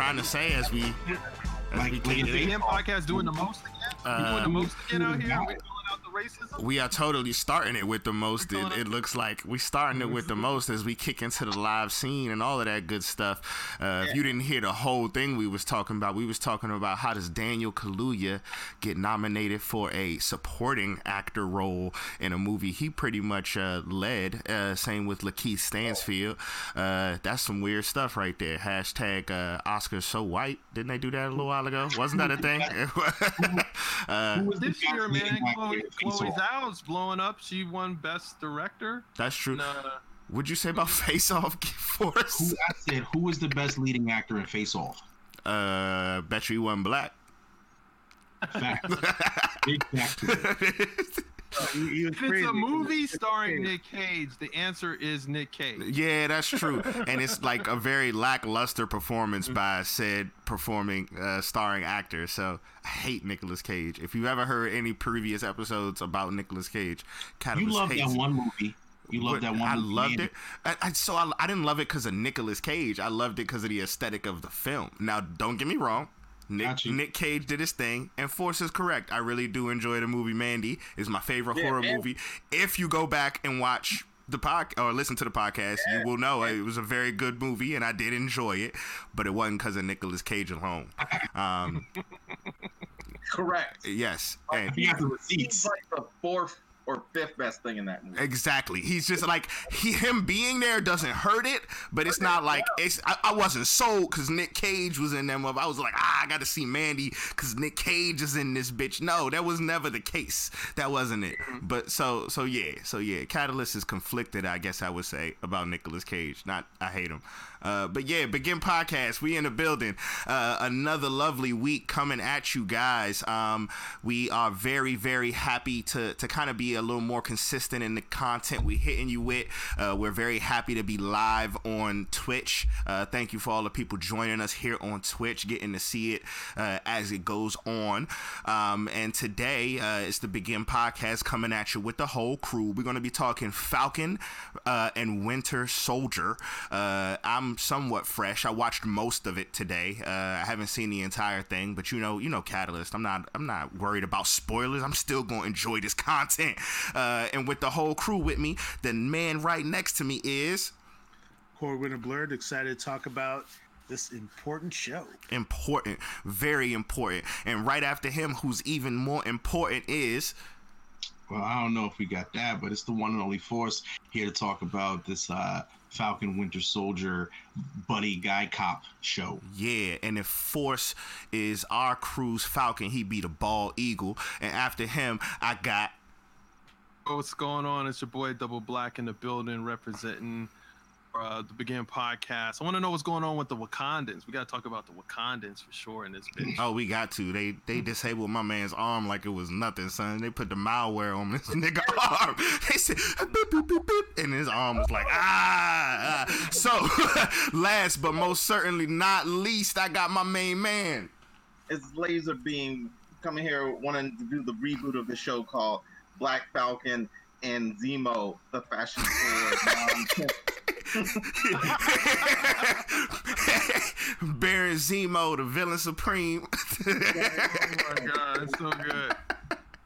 trying to say as we as Like, we like The. Podcast doing the most again? we doing the uh, most again out here? We are totally starting it with the most. It, it looks like we starting it with the most as we kick into the live scene and all of that good stuff. Uh, If you didn't hear the whole thing we was talking about, we was talking about how does Daniel Kaluuya get nominated for a supporting actor role in a movie he pretty much uh, led. Uh, same with LaKeith Stanfield. Uh, that's some weird stuff right there. Hashtag uh, Oscars so white. Didn't they do that a little while ago? Wasn't that a thing? uh, Who was This year, man, Chloe, Chloe Off? Blowing up. She won Best Director. that's true. And, uh, Would you say about Face Off Force? Who I said who was the best leading actor in Face Off? Uh, bet you he wasn't black. Fact. Big fact. to it. if it's a movie starring Nick Cage, the answer is Nick Cage. yeah, that's true, and it's like a very lackluster performance by said performing, uh, starring actor. So I hate Nicolas Cage. If you've ever heard any previous episodes about Nicolas Cage, You love that one movie. You love that one. I loved it. I, I, so I, I didn't love it because of Nicolas Cage. I loved it because of the aesthetic of the film. Now, don't get me wrong. Nick, Nick Cage did his thing, and Force is correct. I really do enjoy the movie Mandy. It's my favorite Yeah, horror man. movie. If you go back and watch the pod or listen to the podcast, you will know it was a very good movie, and I did enjoy it. But it wasn't because of Nicolas Cage alone. Um, Correct. yes, and You got the He's receipts. like the fourth or fifth best thing in that movie. Exactly. He's just like he him being there doesn't hurt it, but it's not like it's. I, I wasn't sold because Nick Cage was in them. I was like, ah, I got to see Mandy because Nick Cage is in this bitch. No, that was never the case. That wasn't it. But so so yeah so yeah. Catalyst is conflicted. I guess I would say about Nicolas Cage. Not I hate him. Uh, but yeah, begin podcast. We in the building. Uh, another lovely week coming at you guys. Um, we are very very happy to to kind of be a little more consistent in the content we hitting you with. Uh, we're very happy to be live on Twitch. Uh, thank you for all the people joining us here on Twitch, getting to see it uh, as it goes on. Um, and today it's the Begin podcast coming at you with the whole crew. We're going to be talking Falcon and Winter Soldier. Uh, I'm somewhat fresh. I watched most of it today. Uh, I haven't seen the entire thing, but you know, you know, Catalyst. I'm not. I'm not worried about spoilers. I'm still going to enjoy this content. Uh, and with the whole crew with me, the man right next to me is Core Winter Blurred, excited to talk about this important show. important, very important. And right after him, who's even more important is Well, I don't know if we got that, but it's the one and only Force here to talk about this uh, Falcon Winter Soldier buddy guy cop show. Yeah, and if Force is our crew's Falcon, he be the bald eagle. And after him, I got What's going on? It's your boy Double Black in the building representing uh, the Begin podcast. I want to know what's going on with the Wakandans. We got to talk about the Wakandans for sure in this bitch. oh, we got to. They they disabled my man's arm like it was nothing, son. They put the malware on this nigga arm. They said beep, beep, beep, beep, and his arm was like ah. ah. So last but most certainly not least, I got my main man. It's Laser Beam coming here wanting to do the reboot of the show called Black Falcon and Zemo, the fashion forward. Baron Zemo, the villain supreme. oh my god, that's so good.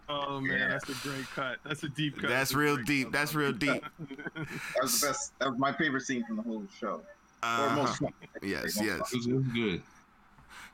Oh man, that's a great cut. That's a deep cut. That's a real deep. cut. That's real deep. that was the best. That was my favorite scene from the whole show. Uh-huh. most. Yes, yes. It was good.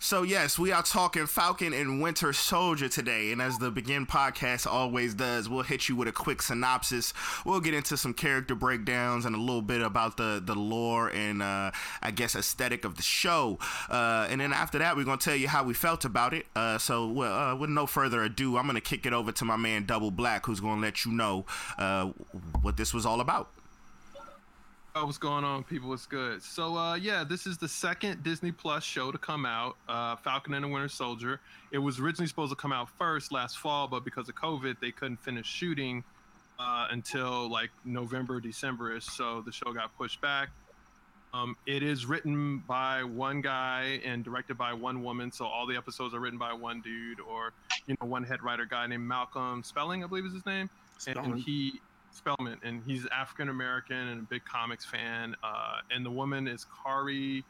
So yes, we are talking Falcon and Winter Soldier today, and as the Begin podcast always does, we'll hit you with a quick synopsis. We'll get into some character breakdowns and a little bit about the the lore and uh, I guess aesthetic of the show, uh, and then after that, we're gonna tell you how we felt about it. Uh, so well, uh, with no further ado, I'm gonna kick it over to my man Double Black, who's gonna let you know uh, what this was all about. Oh, what's going on, people? What's good? So, uh, yeah, this is the second Disney Plus show to come out, uh, Falcon and the Winter Soldier. It was originally supposed to come out first last fall, but because of COVID, they couldn't finish shooting uh, until like November, December-ish. So the show got pushed back. Um, it is written by one guy and directed by one woman, so all the episodes are written by one dude or you know one head writer guy named Malcolm Spelling, I believe is his name, and, and he Spellman, and he's African American and a big comics fan. Uh, and the woman is Kari.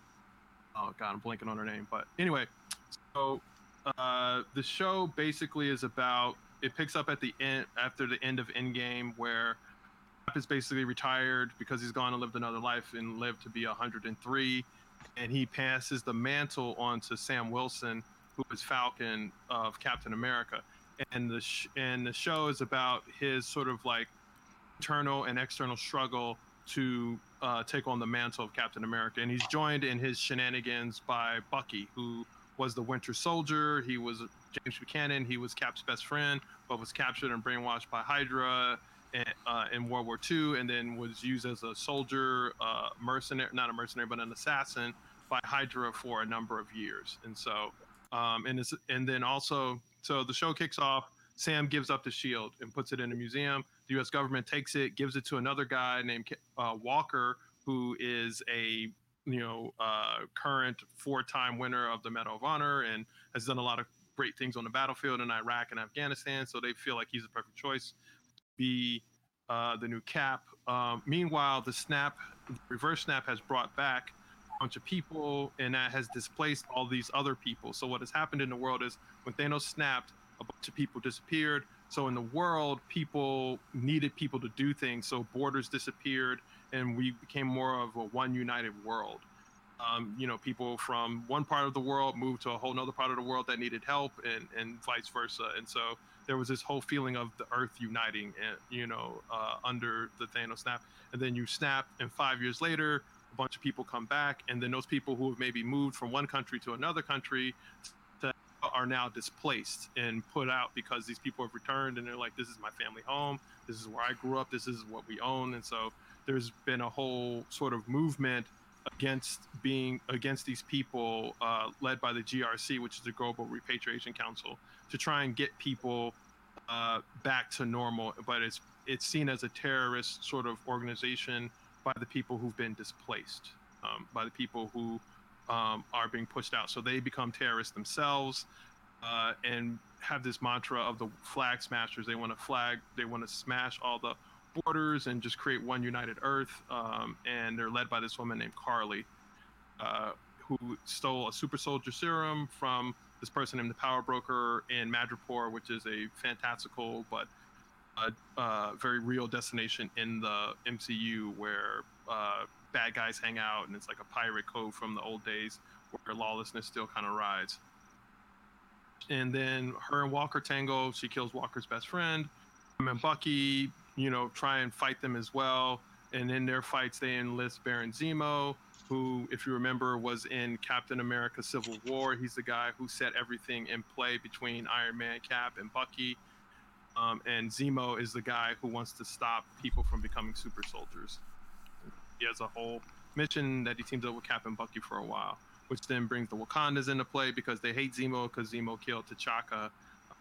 Oh God, I'm blanking on her name. But anyway, so uh, the show basically is about. It picks up at the end after the end of Endgame, where Cap is basically retired because he's gone and lived another life and lived to be 103, and he passes the mantle on to Sam Wilson, who is Falcon of Captain America. And the sh- and the show is about his sort of like internal and external struggle to uh, take on the mantle of Captain America. And he's joined in his shenanigans by Bucky, who was the Winter Soldier. He was James Buchanan. He was Cap's best friend, but was captured and brainwashed by Hydra in, uh, in World War II, and then was used as a soldier, uh, mercenary, not a mercenary, but an assassin by Hydra for a number of years. And so, um, and and then also, so the show kicks off. Sam gives up the shield and puts it in a museum. The U.S. government takes it, gives it to another guy named uh, Walker, who is a you know uh, current four-time winner of the Medal of Honor and has done a lot of great things on the battlefield in Iraq and Afghanistan. So they feel like he's the perfect choice to be uh, the new Cap. Um, meanwhile, the snap, the reverse snap, has brought back a bunch of people, and that has displaced all these other people. So what has happened in the world is when Thanos snapped, a bunch of people disappeared. So in the world, people needed people to do things. So borders disappeared, and we became more of a one united world. Um, you know, people from one part of the world moved to a whole other part of the world that needed help, and and vice versa. And so there was this whole feeling of the Earth uniting, and you know, uh, under the Thanos snap. And then you snap, and five years later, a bunch of people come back, and then those people who have maybe moved from one country to another country are now displaced and put out because these people have returned, and they're like, "This is my family home. This is where I grew up. This is what we own." And so there's been a whole sort of movement against being against these people uh, led by the GRC, which is the Global Repatriation Council, to try and get people uh, back to normal. But it's it's seen as a terrorist sort of organization by the people who've been displaced, um, by the people who um, are being pushed out. So they become terrorists themselves. Uh, and have this mantra of the flag smashers. They want to flag, they want to smash all the borders and just create one united Earth. Um, and they're led by this woman named Karli, uh, who stole a super soldier serum from this person named the Power Broker in Madripoor, which is a fantastical but uh, uh, very real destination in the MCU where uh, bad guys hang out, and it's like a pirate cove from the old days where lawlessness still kind of rides. And then her and Walker tango. She kills Walker's best friend. And Bucky, you know, try and fight them as well. And in their fights, they enlist Baron Zemo, who, if you remember, was in Captain America: Civil War. He's the guy who set everything in play between Iron Man, Cap, and Bucky. Um, and Zemo is the guy who wants to stop people from becoming super soldiers. He has a whole mission that he teams up with Cap and Bucky for a while, which then brings the Wakandas into play because they hate Zemo because Zemo killed T'Chaka.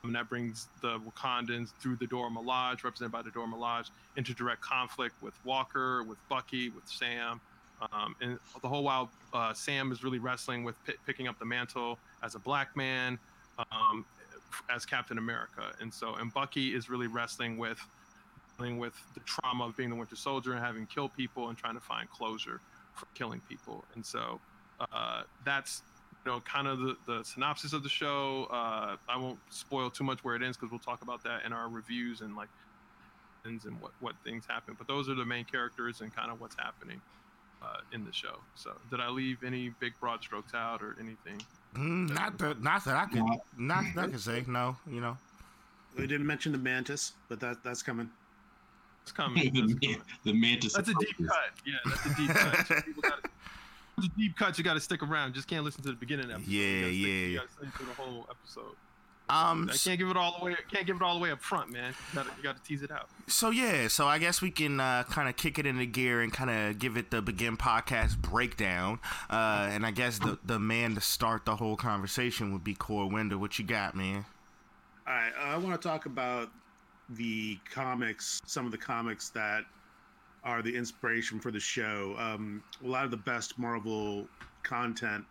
And that brings the Wakandans through the Dora Milaje, represented by the Dora Milaje, into direct conflict with Walker, with Bucky, with Sam. Um, and the whole while, uh, Sam is really wrestling with p- picking up the mantle as a black man, um, as Captain America. And so, and Bucky is really wrestling with dealing with the trauma of being the Winter Soldier and having killed people and trying to find closure for killing people. And so, uh, that's you know kind of the, the synopsis of the show. Uh, I won't spoil too much where it ends because we'll talk about that in our reviews and like ends and what what things happen. But those are the main characters and kind of what's happening uh, in the show. So, did I leave any big broad strokes out or anything? Mm, not that, not that I can, No. not that I could say. No, you know. We didn't mention the mantis, but that that's coming. It's coming. the, That's, man- coming. the mantis. That's a deep cut. Yeah, that's a deep cut. People gotta- it's a deep cut. You got to stick around. Just can't listen to the beginning of the episode. Yeah, you gotta stick, yeah. You got to listen to the whole episode. Um, I can't give it all the way. Can't give it all the way up front, man. You got to you got to tease it out. So yeah, so I guess we can uh, kind of kick it into gear and kind of give it the begin podcast breakdown. Uh, and I guess the the man to start the whole conversation would be Core Window. What you got, man? All right, I want to talk about the comics, some of the comics that are the inspiration for the show. Um, a lot of the best Marvel content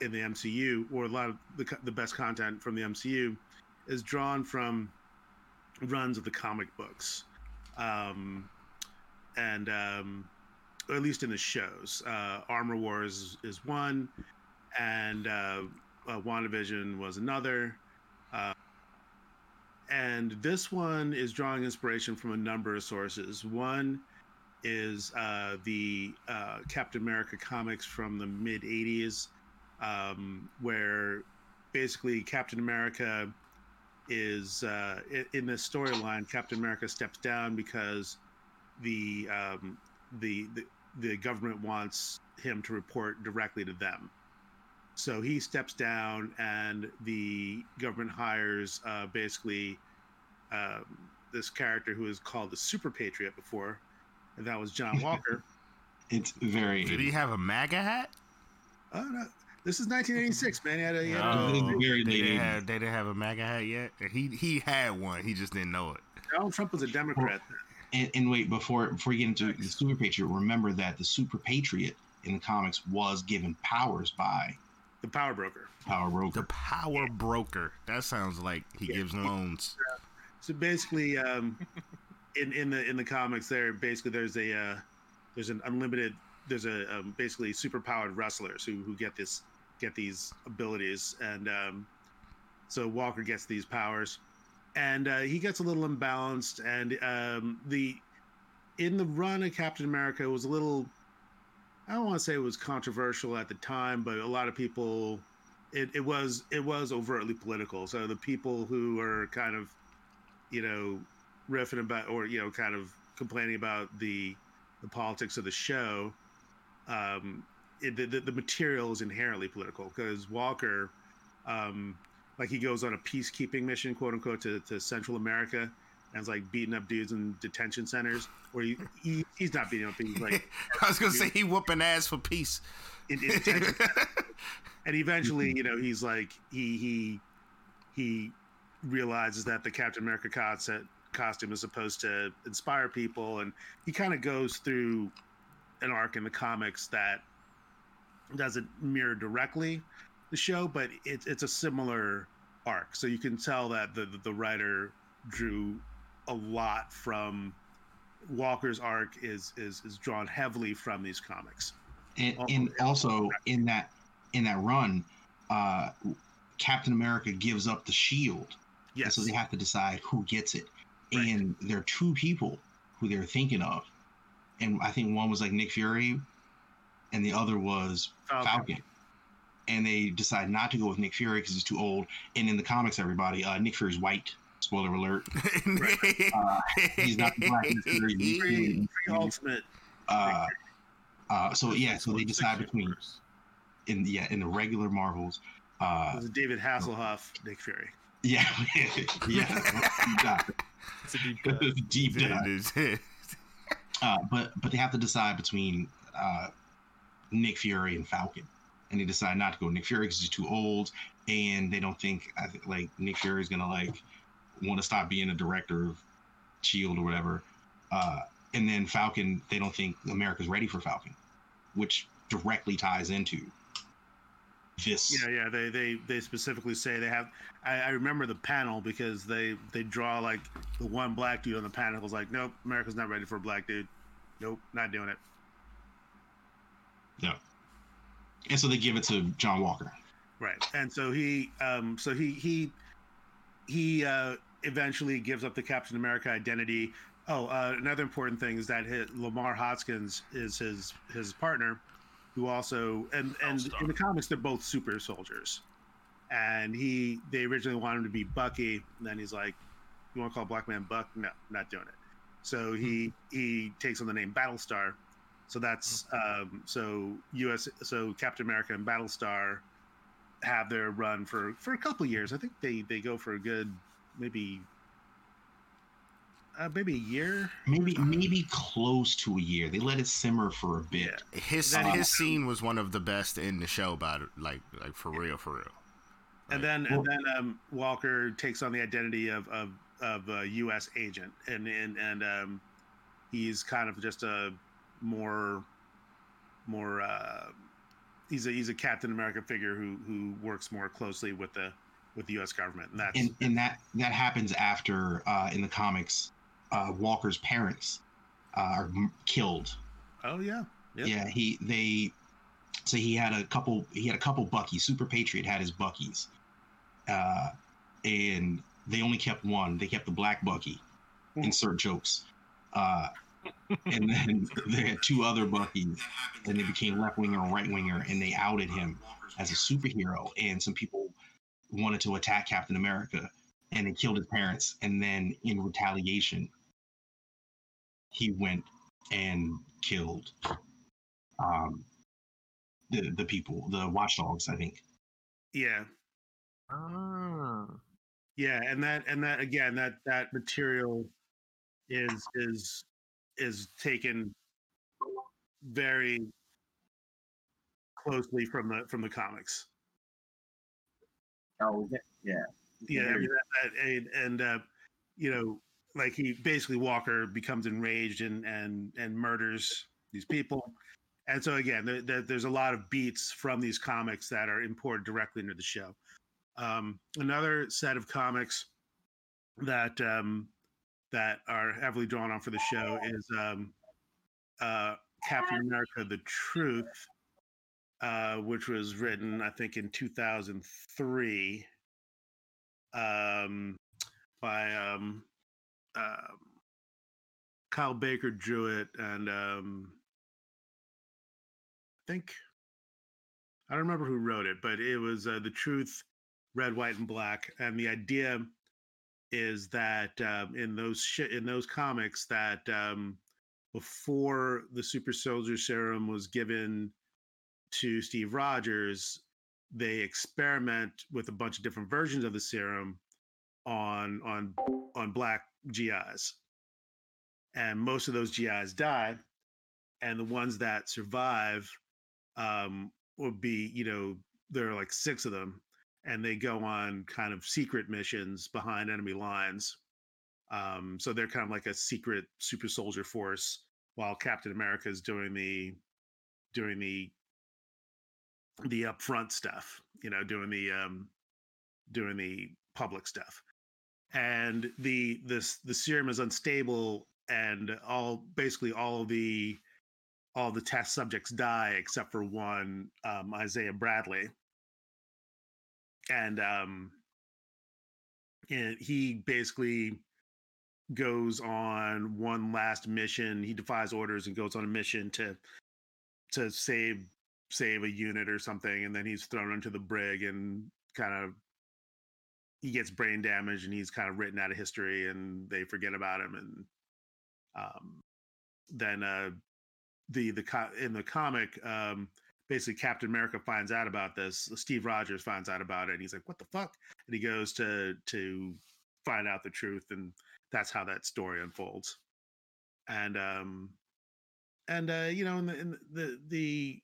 in the MCU, or a lot of the, the best content from the MCU, is drawn from runs of the comic books. Um, and um, at least in the shows. Uh, Armor Wars is, is one, and uh, uh, WandaVision was another. Uh, and this one is drawing inspiration from a number of sources. One is uh, the uh, Captain America comics from the mid 80s, um, where basically Captain America is uh, in this storyline. Captain America steps down because the, um, the the the government wants him to report directly to them. So he steps down, and the government hires uh, basically um, this character who is called the Super Patriot before, and that was John Walker. It's very. Did he have a MAGA hat? oh no, this is 1986, man. He had a, he had a- Oh. very they didn't have they didn't have a MAGA hat yet. He he had one. He just didn't know it. Donald Trump was a Democrat. And, and wait, before before you get into the Super Patriot, remember that the Super Patriot in the comics was given powers by the power broker. Power Broker. The power broker. That sounds like he gives loans. So basically, um, in in the in the comics, there basically there's a uh, there's an unlimited there's a um, basically super powered wrestlers who who get this get these abilities, and um, so Walker gets these powers, and uh, he gets a little imbalanced, and um, the in the run of Captain America it was a little. I don't want to say it was controversial at the time, but a lot of people, it, it was it was overtly political. So the people who are kind of you know, riffing about or you know, kind of complaining about the the politics of the show. Um, it, the, the material is inherently political because Walker, um, like he goes on a peacekeeping mission, quote unquote, to, to Central America, and is like beating up dudes in detention centers. Where he, he he's not beating up, he's like I was gonna say he whooping ass for peace. in, in and eventually you know he's like he he he realizes that the captain america concept uh, costume is supposed to inspire people and he kind of goes through an arc in the comics that doesn't mirror directly the show but it's it's a similar arc so you can tell that the the writer drew a lot from walker's arc is is is drawn heavily from these comics and, Oh, and also in that in that run, uh, Captain America gives up the shield. Yes so they have to decide who gets it. Right. And there are two people who they're thinking of. And I think one was like Nick Fury and the other was Falcon. Falcon. And they decide not to go with Nick Fury because he's too old. And in the comics, everybody, uh, Nick Fury's white. Spoiler alert. Uh, he's not the black Nick He's Free, free ultimate uh, uh, so yeah, so they decide between universe. in yeah in the regular Marvels. Uh, was David Hasselhoff, Nick Fury. yeah, yeah, It's a deep cut. deep dive. Uh, but but they have to decide between uh, Nick Fury and Falcon, and they decide not to go Nick Fury because he's too old, and they don't think like Nick Fury is gonna like want to stop being a director of Shield or whatever. Uh, and then Falcon, they don't think America's ready for Falcon, which directly ties into this. Yeah, yeah. They they they specifically say they have. I, I remember the panel because they they draw like the one black dude on the panel was like, nope, America's not ready for a black dude. Nope, not doing it. Yeah. And so they give it to John Walker. Right. And so he um so he he he uh eventually gives up the Captain America identity. Oh, uh, another important thing is that his, Lemar Hoskins is his his partner, who also and and in the comics they're both super soldiers. And he they originally wanted him to be Bucky, and then he's like, "You want to call Black Man Buck? No, not doing it." So he he takes on the name Battlestar. So that's um, so U.S. So Captain America and Battlestar have their run for for a couple years. I think they they go for a good maybe uh, maybe a year. Maybe maybe close to a year. They let it simmer for a Yeah. bit. His Then- his scene was one of the best in the show. About it, like like for real, for real. and then and then um, Walker takes on the identity of of of a U.S. agent, and and and um, he's kind of just a more more uh, he's a he's a Captain America figure who who works more closely with the with the U.S. government, and that's And and that that happens after uh, in the comics, uh, Walker's parents uh, are m- killed. oh yeah Yep. Yeah, he they so he had a couple he had a couple Buckies. Super Patriot had his Buckies. Uh and they only kept one. They kept the black Bucky. Insert jokes. Uh and then they had two other Buckies and they became left winger and right winger and they outed him as a superhero and some people wanted to attack Captain America and they killed his parents and then in retaliation he went and killed um the the people the watchdogs i think. Yeah. Ah. yeah and that and that again that that material is is is taken very closely from the from the comics Oh, yeah. yeah. yeah I mean, that, that, and, and uh you know like he basically walker becomes enraged and and and murders these people and so again there, there, there's a lot of beats from these comics that are imported directly into the show um another set of comics that um that are heavily drawn on for the show is um uh captain america the truth uh which was written i think in 2003 um, by um, um, Kyle Baker drew it, and um, I think I don't remember who wrote it, but it was uh, the truth, red, white, and black. And the idea is that um, in those sh- in those comics that um, before the super soldier serum was given to Steve Rogers, they experiment with a bunch of different versions of the serum on on on black GIs. And most of those GIs die. And the ones that survive um, will be, you know, there are like six of them, and they go on kind of secret missions behind enemy lines. Um, so they're kind of like a secret super soldier force, while Captain America is doing the doing the the upfront stuff, you know, doing the um doing the public stuff. And the this the serum is unstable and all basically all the all the test subjects die except for one, um, Isaiah Bradley. And um and he basically goes on one last mission. He defies orders and goes on a mission to to save save a unit or something and then he's thrown into the brig and kind of he gets brain damage and he's kind of written out of history and they forget about him and um then uh the the co- in the comic um basically captain america finds out about this steve rogers finds out about it and he's like what the fuck? And he goes to to find out the truth and that's how that story unfolds. And um and uh you know in the in the the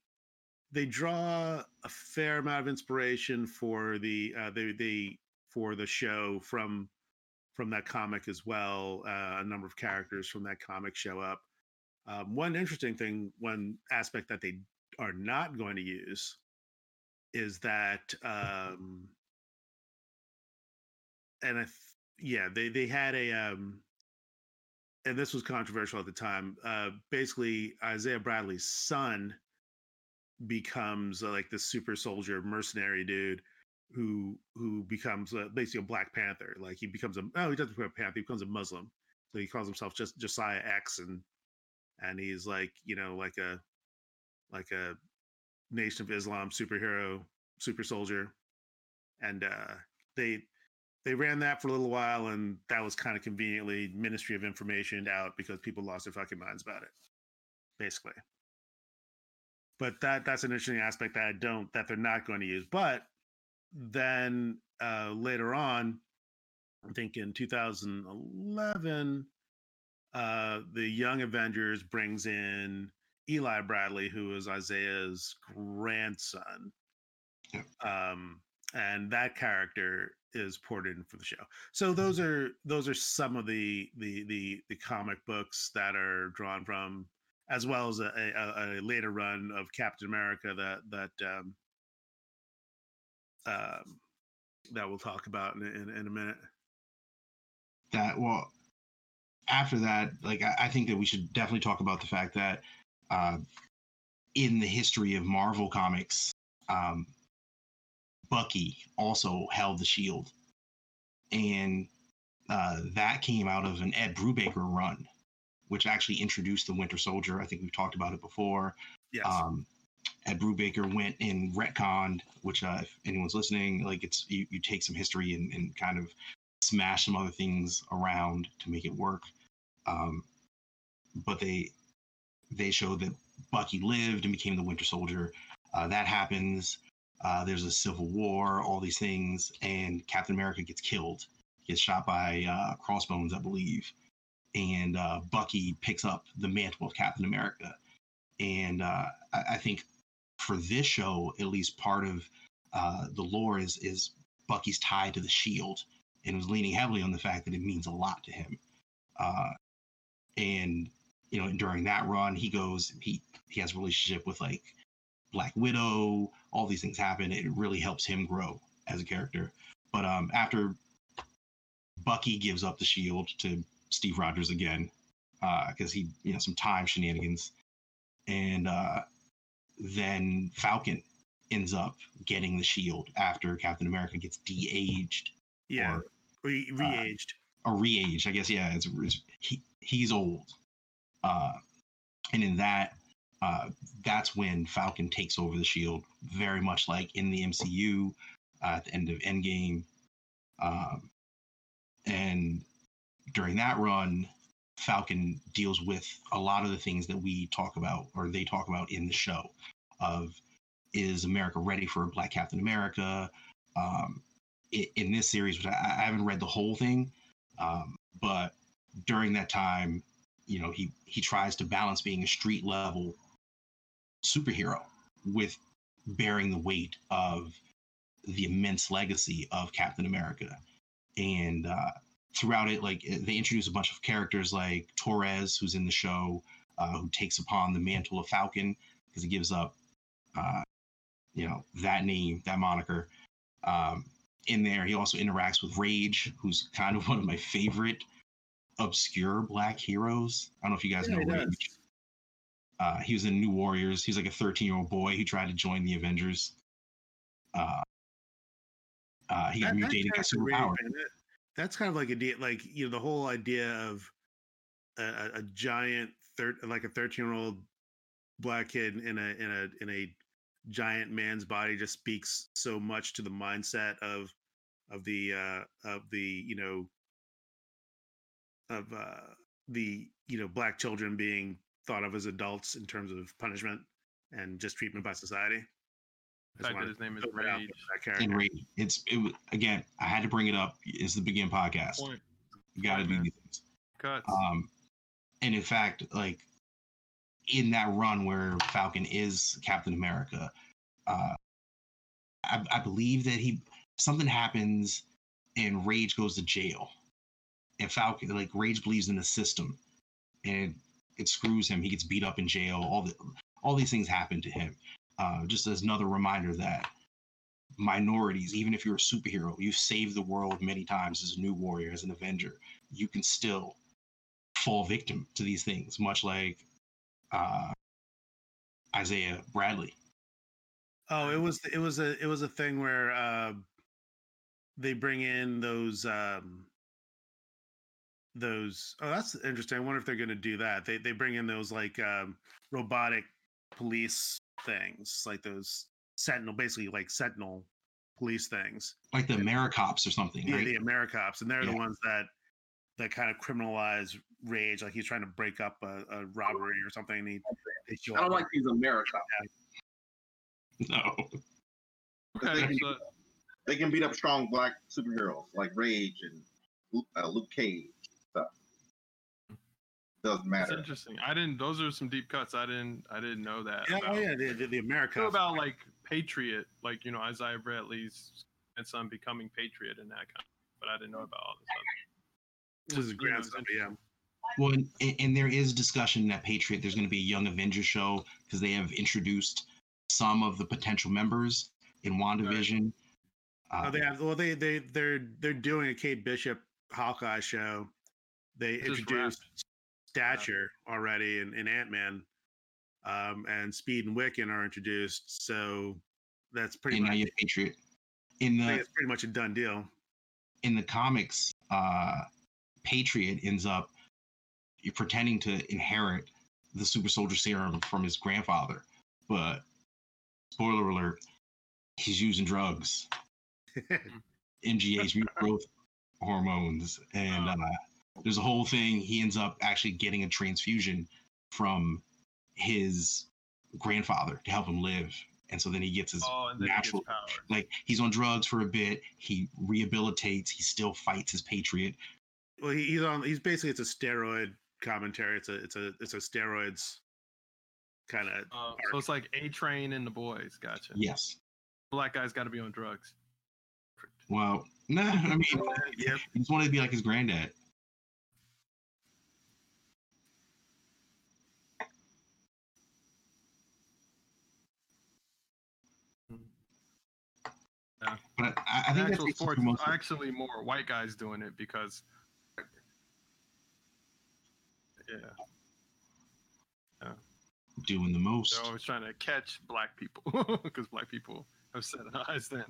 they draw a fair amount of inspiration for the uh, they they for the show from from that comic as well. Uh, a number of characters from that comic show up. Um, one interesting thing, one aspect that they are not going to use is that, um, and I, th- yeah, they they had a, um, and this was controversial at the time. Uh, basically, Isaiah Bradley's son becomes uh, like this super soldier mercenary dude who who becomes uh, basically a Black Panther. Like he becomes a oh he doesn't become a Panther, he becomes a Muslim. So he calls himself just Josiah X, and and he's like you know like a like a Nation of Islam superhero, super soldier, and uh, they they ran that for a little while, and that was kind of conveniently Ministry of Information out because people lost their fucking minds about it, basically. But that that's an interesting aspect that I don't that they're not going to use. But then uh, later on, I think in 2011, uh, the Young Avengers brings in Eli Bradley, who is Isaiah's grandson. Um, and that character is ported in for the show. So those are those are some of the the the, the comic books that are drawn from, as well as a, a, a later run of Captain America that that um, um, that we'll talk about in, in, in a minute. that well after that like I, I think that we should definitely talk about the fact that uh in the history of marvel comics um bucky also held the shield and uh that came out of an ed brubaker run which actually introduced the winter soldier i think we've talked about it before Yes. um Ed Brubaker went in retconned, which uh, if anyone's listening, like it's you, you take some history and, and kind of smash some other things around to make it work. Um, but they they showed that Bucky lived and became the Winter Soldier. Uh, that happens. Uh, there's a civil war, all these things, and Captain America gets killed. Gets shot by uh, Crossbones, I believe, and uh, Bucky picks up the mantle of Captain America. And uh, I, I think for this show, at least part of uh, the lore is is Bucky's tied to the shield and was leaning heavily on the fact that it means a lot to him. Uh, and you know, during that run, he goes he he has a relationship with like Black Widow. All these things happen. It really helps him grow as a character. But um, after Bucky gives up the shield to Steve Rogers again, because he you know some time shenanigans, and uh, then Falcon ends up getting the shield after Captain America gets de-aged yeah. or Re- re-aged. or re-aged. I guess yeah, it's, it's he, he's old. Uh, and in that, uh, that's when Falcon takes over the shield, very much like in the MCU uh, at the end of Endgame. Um, and during that run, Falcon deals with a lot of the things that we talk about or they talk about in the show of is America ready for a Black Captain America? Um, in this series, which I, I haven't read the whole thing, um, but during that time, you know, he he tries to balance being a street level superhero with bearing the weight of the immense legacy of Captain America. And uh, throughout it, like eh, they introduce a bunch of characters like Torres, who's in the show, uh, who takes upon the mantle of Falcon because he gives up, uh, you know, that name, that moniker. Um, in there, he also interacts with Rage, who's kind of one of my favorite obscure black heroes. I don't know if you guys Yeah, know. Rage. Uh, he was in New Warriors. He was like a 13 year old boy who tried to join the Avengers. Uh, uh, he got That- mutated, got character really, superpower. That's kind of like a like you know the whole idea of a, a, giant thir- like a 13 year old black kid in a in a in a giant man's body just speaks so much to the mindset of of the uh of the you know of uh the you know black children being thought of as adults in terms of punishment and just treatment by society. The fact that his name is throw that out Rage. there for that And. Rage. It's it again. I had to bring it up. It's the begin podcast. Point. You got to do these things. Cuts. Um, and in fact, like in that run where Falcon is Captain America, uh, I, I believe that he something happens and Rage goes to jail, and Falcon like Rage believes in the system, and it screws him. He gets beat up in jail. All the all these things happen to him. Uh, just as another reminder that minorities, even if you're a superhero, you've saved the world many times as a new warrior, as an Avenger, you can still fall victim to these things, much like uh, Isaiah Bradley. Oh, it was it was a it was a thing where uh, they bring in those um, those. Oh, that's interesting. I wonder if they're going to do that. They they bring in those like um, robotic police things, like those Sentinel, basically like Sentinel police things. Like the Americops or something, Yeah, right? the Americops, and they're the ones that that kind of criminalize rage. Like he's trying to break up a, a robbery or something. And he, I don't up. like these America. No. Okay, They can- so They can beat up strong black superheroes like Rage and Luke- uh, Luke Cage stuff. Doesn't That's matter. interesting. I didn't. Those are some deep cuts. I didn't. I didn't know that. Yeah, about, oh yeah, the, the, the I know about like Patriot, like you know Isaiah Bradley's grandson becoming Patriot and that kind. Of, but I didn't know about all this stuff. This is you know, grandson, yeah. Well, and, and- and there is discussion that Patriot, there's going to be a Young Avengers show because they have introduced some of the potential members in WandaVision. Uh, Oh, they have. Well, they they they're they're doing a Kate Bishop Hawkeye show. They Just introduced Stature already in, in Ant Man, um, and Speed and Wiccan are introduced. So that's pretty and now much. you Patriot. In the it's pretty much a done deal. in the comics, uh, Patriot ends up pretending to inherit the super soldier serum from his grandfather, but spoiler alert, he's using drugs, MGH, mutant growth hormones, and uh, there's a whole thing. He ends up actually getting a transfusion from his grandfather to help him live, and so then he gets his Oh, natural he gets power. like he's on drugs for a bit he rehabilitates he still fights his patriot Well, he, he's on. He's basically it's a steroid commentary. It's a it's a it's a steroids kind of. Uh, so it's like A Train and the Boys. Gotcha. yes Black guy's got to be on drugs. well nah i mean Yep. he just wanted to be like his granddad Yeah. But i, I think actual it's sports, most actually more white guys doing it because. Yeah, yeah, doing the most they're always trying to catch black people because black people have set eyes then.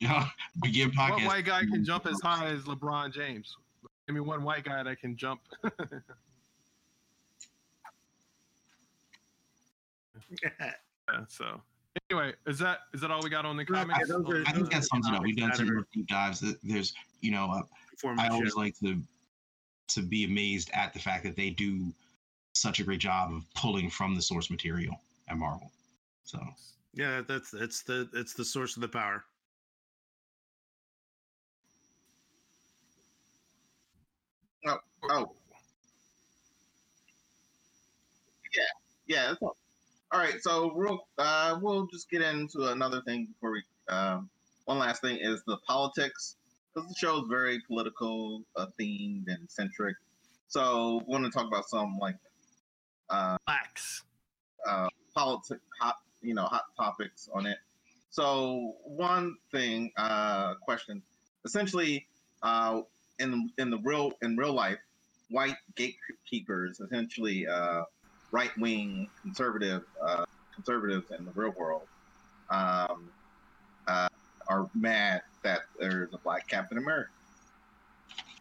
yeah begin What podcast white guy can jump as high as LeBron James? Give me one white guy that can jump. yeah, so anyway, is that is that all we got on the Yeah, comics? those are- i think that sums it up we've done comics some that are- more deep dives there's you know uh, i always show. like to to be amazed at the fact that they do such a great job of pulling from the source material at marvel so Yeah, that's it's the it's the source of the power. Oh. Yeah, yeah. That's all. All right, so real, uh, we'll just get into another thing before we. Um, one last thing is the politics, because the show is very political uh, themed and centric. So, we want to talk about some like uh, uh, politics, hot, you know, hot topics on it. So one thing, uh, question, essentially, uh, in in the real in real life, white gatekeepers, essentially, uh, right wing conservative uh, conservatives in the real world, um, uh, are mad that there's a black Captain America.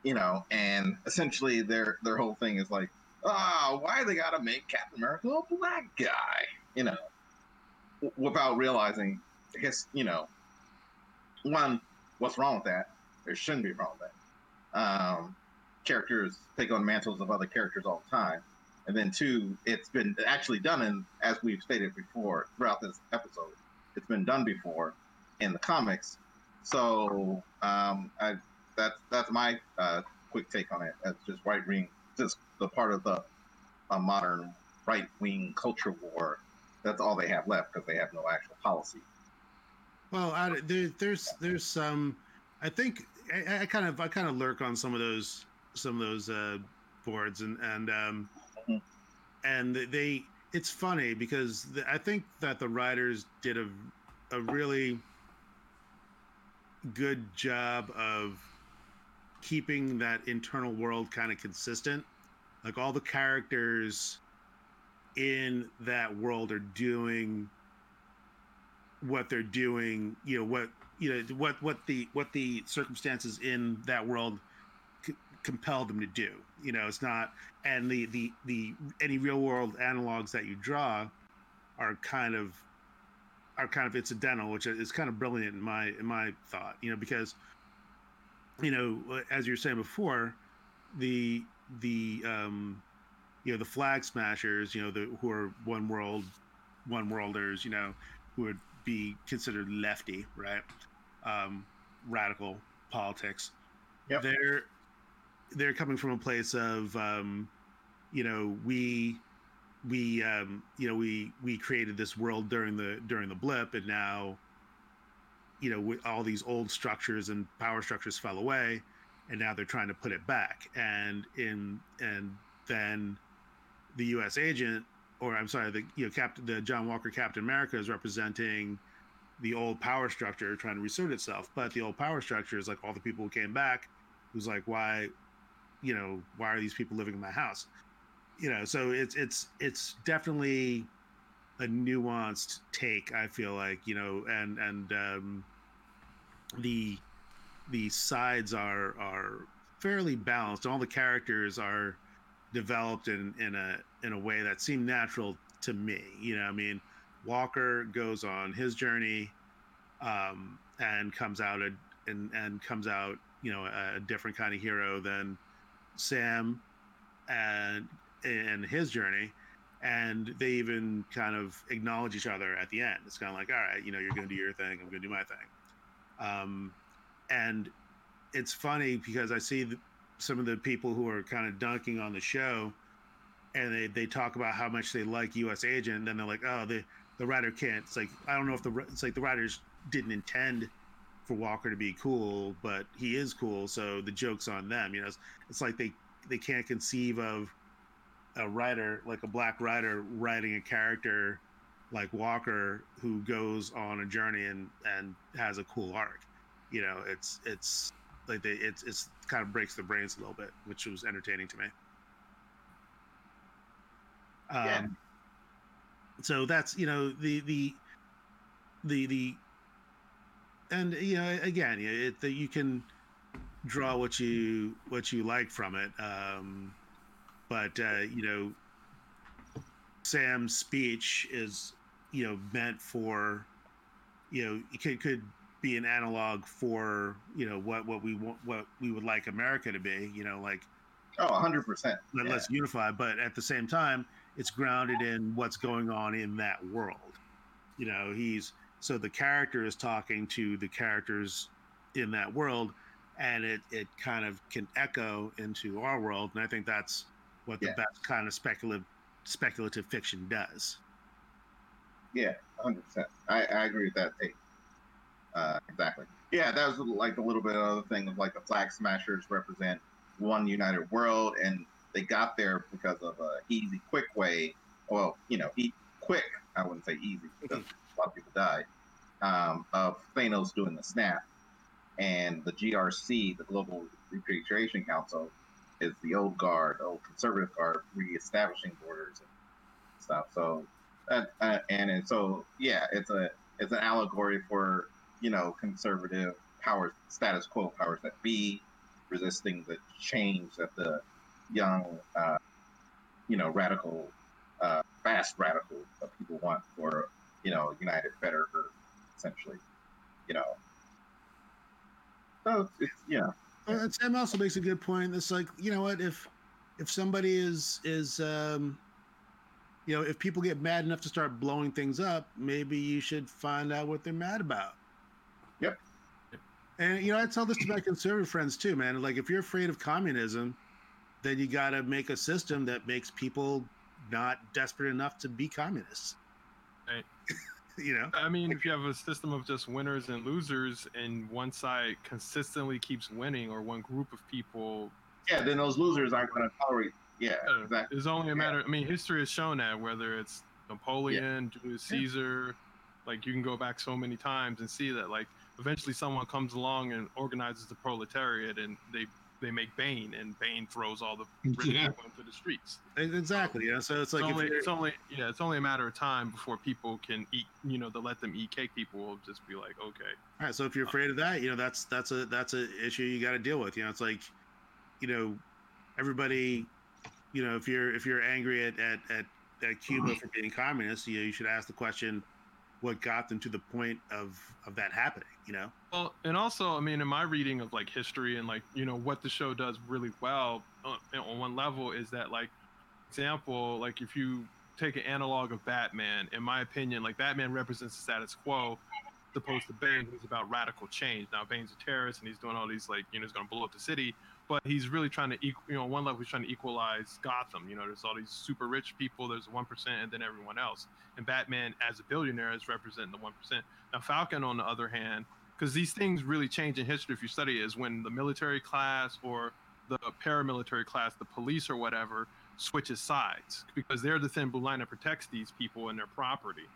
You know, and essentially their their whole thing is like, ah, why they gotta make Captain America a black guy? You know, w- without realizing, guess you know, one, what's wrong with that? There shouldn't be wrong with that. Um, characters take on mantles of other characters all the time, and then two, it's been actually done in, as we've stated before throughout this episode, it's been done before in the comics. So um, I, that's that's my uh, quick take on it. That's just right wing, just the part of the uh, modern right wing culture war. That's all they have left because they have no actual policy. Well, I, there, there's there's some. I think I, I kind of I kind of lurk on some of those some of those uh, boards and and um. And they. It's funny because I think that the writers did a a really good job of keeping that internal world kind of consistent. Like all the characters in that world are doing what they're doing you know what you know what what the what the circumstances in that world compel them to do you know it's not and the the the any real world analogs that you draw are kind of are kind of incidental, which is kind of brilliant in my in my thought. You know, because you know, as you were saying before, the the um, you know the flag smashers, you know, the who are one world one worlders, you know, who would be considered lefty, right? Um, radical politics. Yep. They're they're coming from a place of um, you know we we um, you know we we created this world during the during the blip and now you know we, all these old structures and power structures fell away and now they're trying to put it back. And in and then the US agent or I'm sorry the you know Captain the John Walker Captain America is representing the old power structure trying to reassert itself. But the old power structure is like all the people who came back who's like why you know why are these people living in my house? You know so it's it's it's definitely a nuanced take i feel like you know and and um the the sides are are fairly balanced. All the characters are developed in in a in a way that seemed natural to me you know i mean walker goes on his journey um and comes out a, and and comes out you know a different kind of hero than sam and and his journey and they even kind of acknowledge each other at the end. It's kind of like all right you know you're going to do your thing i'm going to do my thing. Um, and it's funny because i see the, some of the people who are kind of dunking on the show and they, they talk about how much they like us agent and then they're like oh the the writer can't it's like i don't know if the it's like the writers didn't intend for walker to be cool but he is cool so the joke's on them you know it's, it's like they they can't conceive of a writer like a black writer writing a character like Walker who goes on a journey and and has a cool arc. You know, it's it's like they it's it's kind of breaks the brains a little bit, which was entertaining to me. Um, Yeah. So that's you know the the the the and you know again you it, that you can draw what you what you like from it. Um, but uh, you know, Sam's speech is you know meant for you know it could could be an analog for you know what what we want what we would like America to be. You know, like Oh, 100%. let, Yeah. let's unify, but at the same time, it's grounded in what's going on in that world. You know, he's so the character is talking to the characters in that world, and it it kind of can echo into our world, and I think that's what the Yeah. best kind of speculative speculative fiction does. Yeah, 100%. I, I agree with that take. Uh, exactly. Yeah, that was like a little bit of the thing of like the flag smashers represent one united world, and they got there because of a easy, quick way. Well, you know, e- quick. I wouldn't say easy because a lot of people died. Um, of Thanos doing the snap, and the GRC, the Global Repatriation Council, is the old guard, the old conservative guard, reestablishing borders and stuff. So uh, uh, and, and so yeah, it's a it's an allegory for you know conservative powers, status quo powers that be, resisting the change that the young, uh, you know, radical, uh, fast radical people want for you know united better Earth, essentially, you know. So it's, it's yeah, Well, Sam also makes a good point. It's like you know what if if somebody is is um, you know if people get mad enough to start blowing things up, maybe you should find out what they're mad about. Yep. And you know I tell this to my conservative friends too, man. Like if you're afraid of communism, then you got to make a system that makes people not desperate enough to be communists. Right. you know. I mean, if you have a system of just winners and losers, and one side consistently keeps winning, or one group of people, yeah. Then those losers aren't going to tolerate. Yeah, exactly. it's only a Yeah. matter. I mean, history has shown that whether it's Napoleon, Julius Yeah. Caesar, like you can go back so many times and see that, like, eventually someone comes along and organizes the proletariat, and they they make Bane, and Bane throws all the rich Yeah. people into the streets. Exactly. Yeah. So it's like it's, only, it's only yeah, it's only a matter of time before people can eat. You know, to let them eat cake. People will just be like, okay, All right, so if you're afraid of that, you know that's that's a that's a issue you got to deal with. You know, it's like, you know, everybody, you know, if you're if you're angry at at at at Cuba for being communist, you know, you should ask the question, what got them to the point of of that happening? You know. Well, and also, I mean, in my reading of like history and like you know what the show does really well on, on one level is that like example, like if you take an analog of Batman, in my opinion, like Batman represents the status quo, opposed to Bane, who's about radical change. Now Bane's a terrorist and he's doing all these like you know he's going to blow up the city, but he's really trying to equal, you know, on one level he's trying to equalize Gotham. You know, there's all these super rich people, there's one percent, and then everyone else. And Batman, as a billionaire, is representing the one percent. Now Falcon, on the other hand, because these things really change in history if you study, it, is when the military class or the paramilitary class, the police or whatever, switches sides because they're the thin blue line that protects these people and their property.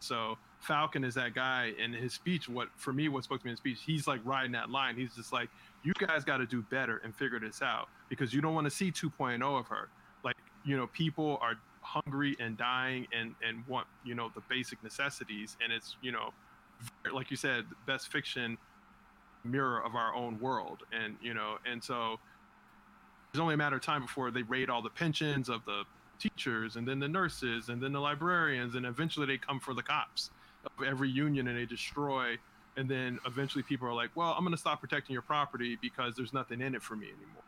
So Falcon is that guy, and his speech, what for me, what spoke to me in his speech, he's like riding that line. He's just like, you guys got to do better and figure this out because you don't want to see 2.0 of her. Like, you know, people are hungry and dying and and want you know the basic necessities, and it's you know, like you said, best fiction mirror of our own world, and you know, and so it's only a matter of time before they raid all the pensions of the teachers and then the nurses and then the librarians and eventually they come for the cops of every union and they destroy and then eventually people are like well i'm going to stop protecting your property because there's nothing in it for me anymore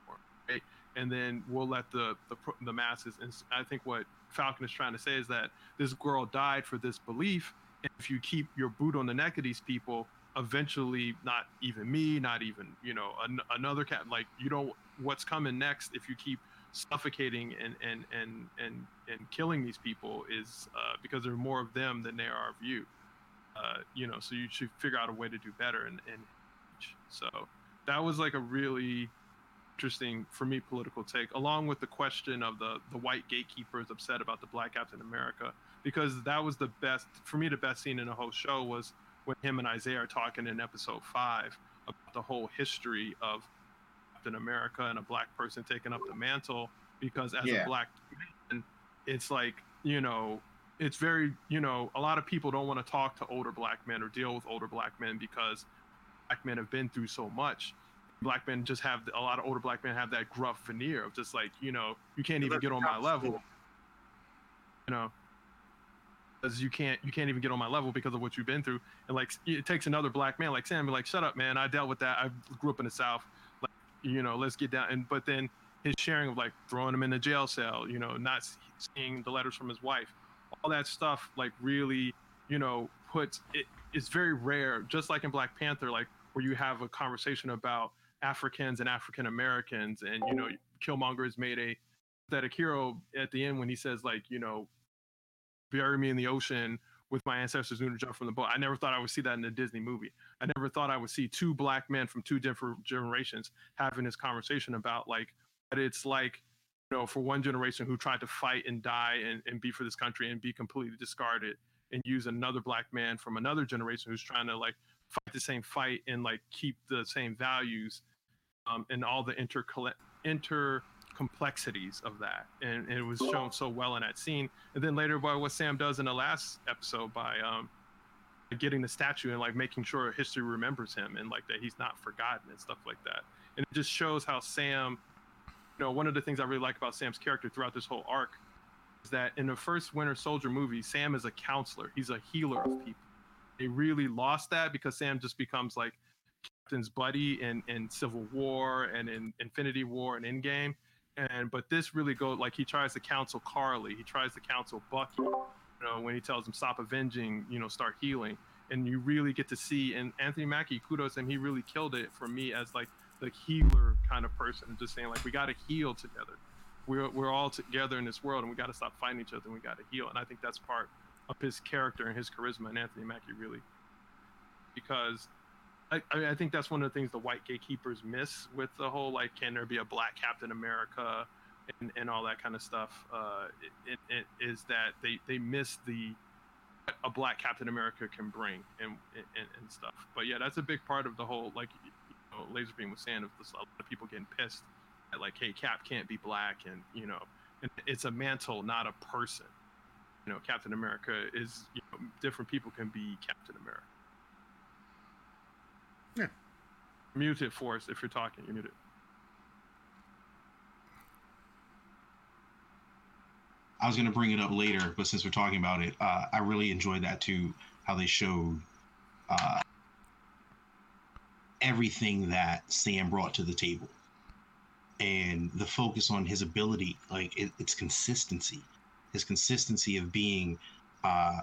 right? And then we'll let the the, the masses and i think what falcon is trying to say is that this girl died for this belief and if you keep your boot on the neck of these people eventually not even me not even you know an, another cat like you don't what's coming next if you keep suffocating and and and and, and killing these people is uh, because there are more of them than there are of you uh, you know so you should figure out a way to do better and, and so that was like a really interesting for me political take along with the question of the the white gatekeepers upset about the black captain america because that was the best for me the best scene in the whole show was when him and isaiah are talking in episode five about the whole history of Captain America and a black person taking up the mantle because as Yeah. a black man, it's like, you know, it's very, you know, a lot of people don't want to talk to older black men or deal with older black men because black men have been through so much. Black men just have a lot of older black men have that gruff veneer of just like, you know, you can't even get on my level. You know, because you can't you can't even get on my level because of what you've been through. And like it takes another black man like Sam, be like, shut up, man. I dealt with that. I grew up in the South. Like, you know, let's get down. And but then his sharing of like throwing him in the jail cell, you know, not seeing the letters from his wife, all that stuff, like really, you know, puts it. It's very rare, just like in Black Panther, like where you have a conversation about Africans and African Americans, and you know, Killmonger has made a pathetic hero at the end when he says like, you know, bury me in the ocean with my ancestors who jumped from the boat. I never thought I would see that in a Disney movie. I never thought I would see two black men from two different generations having this conversation about like what it's like, know, for one generation who tried to fight and die and, and be for this country and be completely discarded and use another black man from another generation who's trying to like fight the same fight and like keep the same values um, and all the inter inter complexities of that. And, and it was shown so well in that scene. And then later by what sam does in the last episode by um getting the statue and like making sure history remembers him and like that he's not forgotten and stuff like that. And it just shows how sam you know one of the things i really like about sam's character throughout this whole arc is that in the first winter soldier movie sam is a counselor. He's a healer of people. They really lost that because sam just becomes like captain's buddy in, in civil war and in infinity war and endgame. And but this really goes like he tries to counsel Karli, he tries to counsel Bucky, you know, when he tells him stop avenging, you know, start healing, and you really get to see. And Anthony Mackie, kudos him, he really killed it for me as like the healer kind of person, just saying like we got to heal together. We're we're all together in this world, and we got to stop fighting each other, and we got to heal. And I think that's part of his character and his charisma, and Anthony Mackie really, because I, I I think that's one of the things the white gatekeepers miss with the whole like, can there be a black Captain America, and, and all that kind of stuff. Uh, it, it, it is that they they miss the a black Captain America can bring and, and and stuff. But yeah, that's a big part of the whole like you know, Laserbeam was saying of this, a lot of people getting pissed at like, hey, Cap can't be black, and you know, and it's a mantle, not a person. You know, Captain America is you know, different people can be Captain America. Yeah. Mute it for us if you're talking. You mute it. I was gonna bring it up later, but since we're talking about it, uh, I really enjoyed that too. How they showed uh, everything that Sam brought to the table, and the focus on his ability, like it, it's consistency, his consistency of being uh,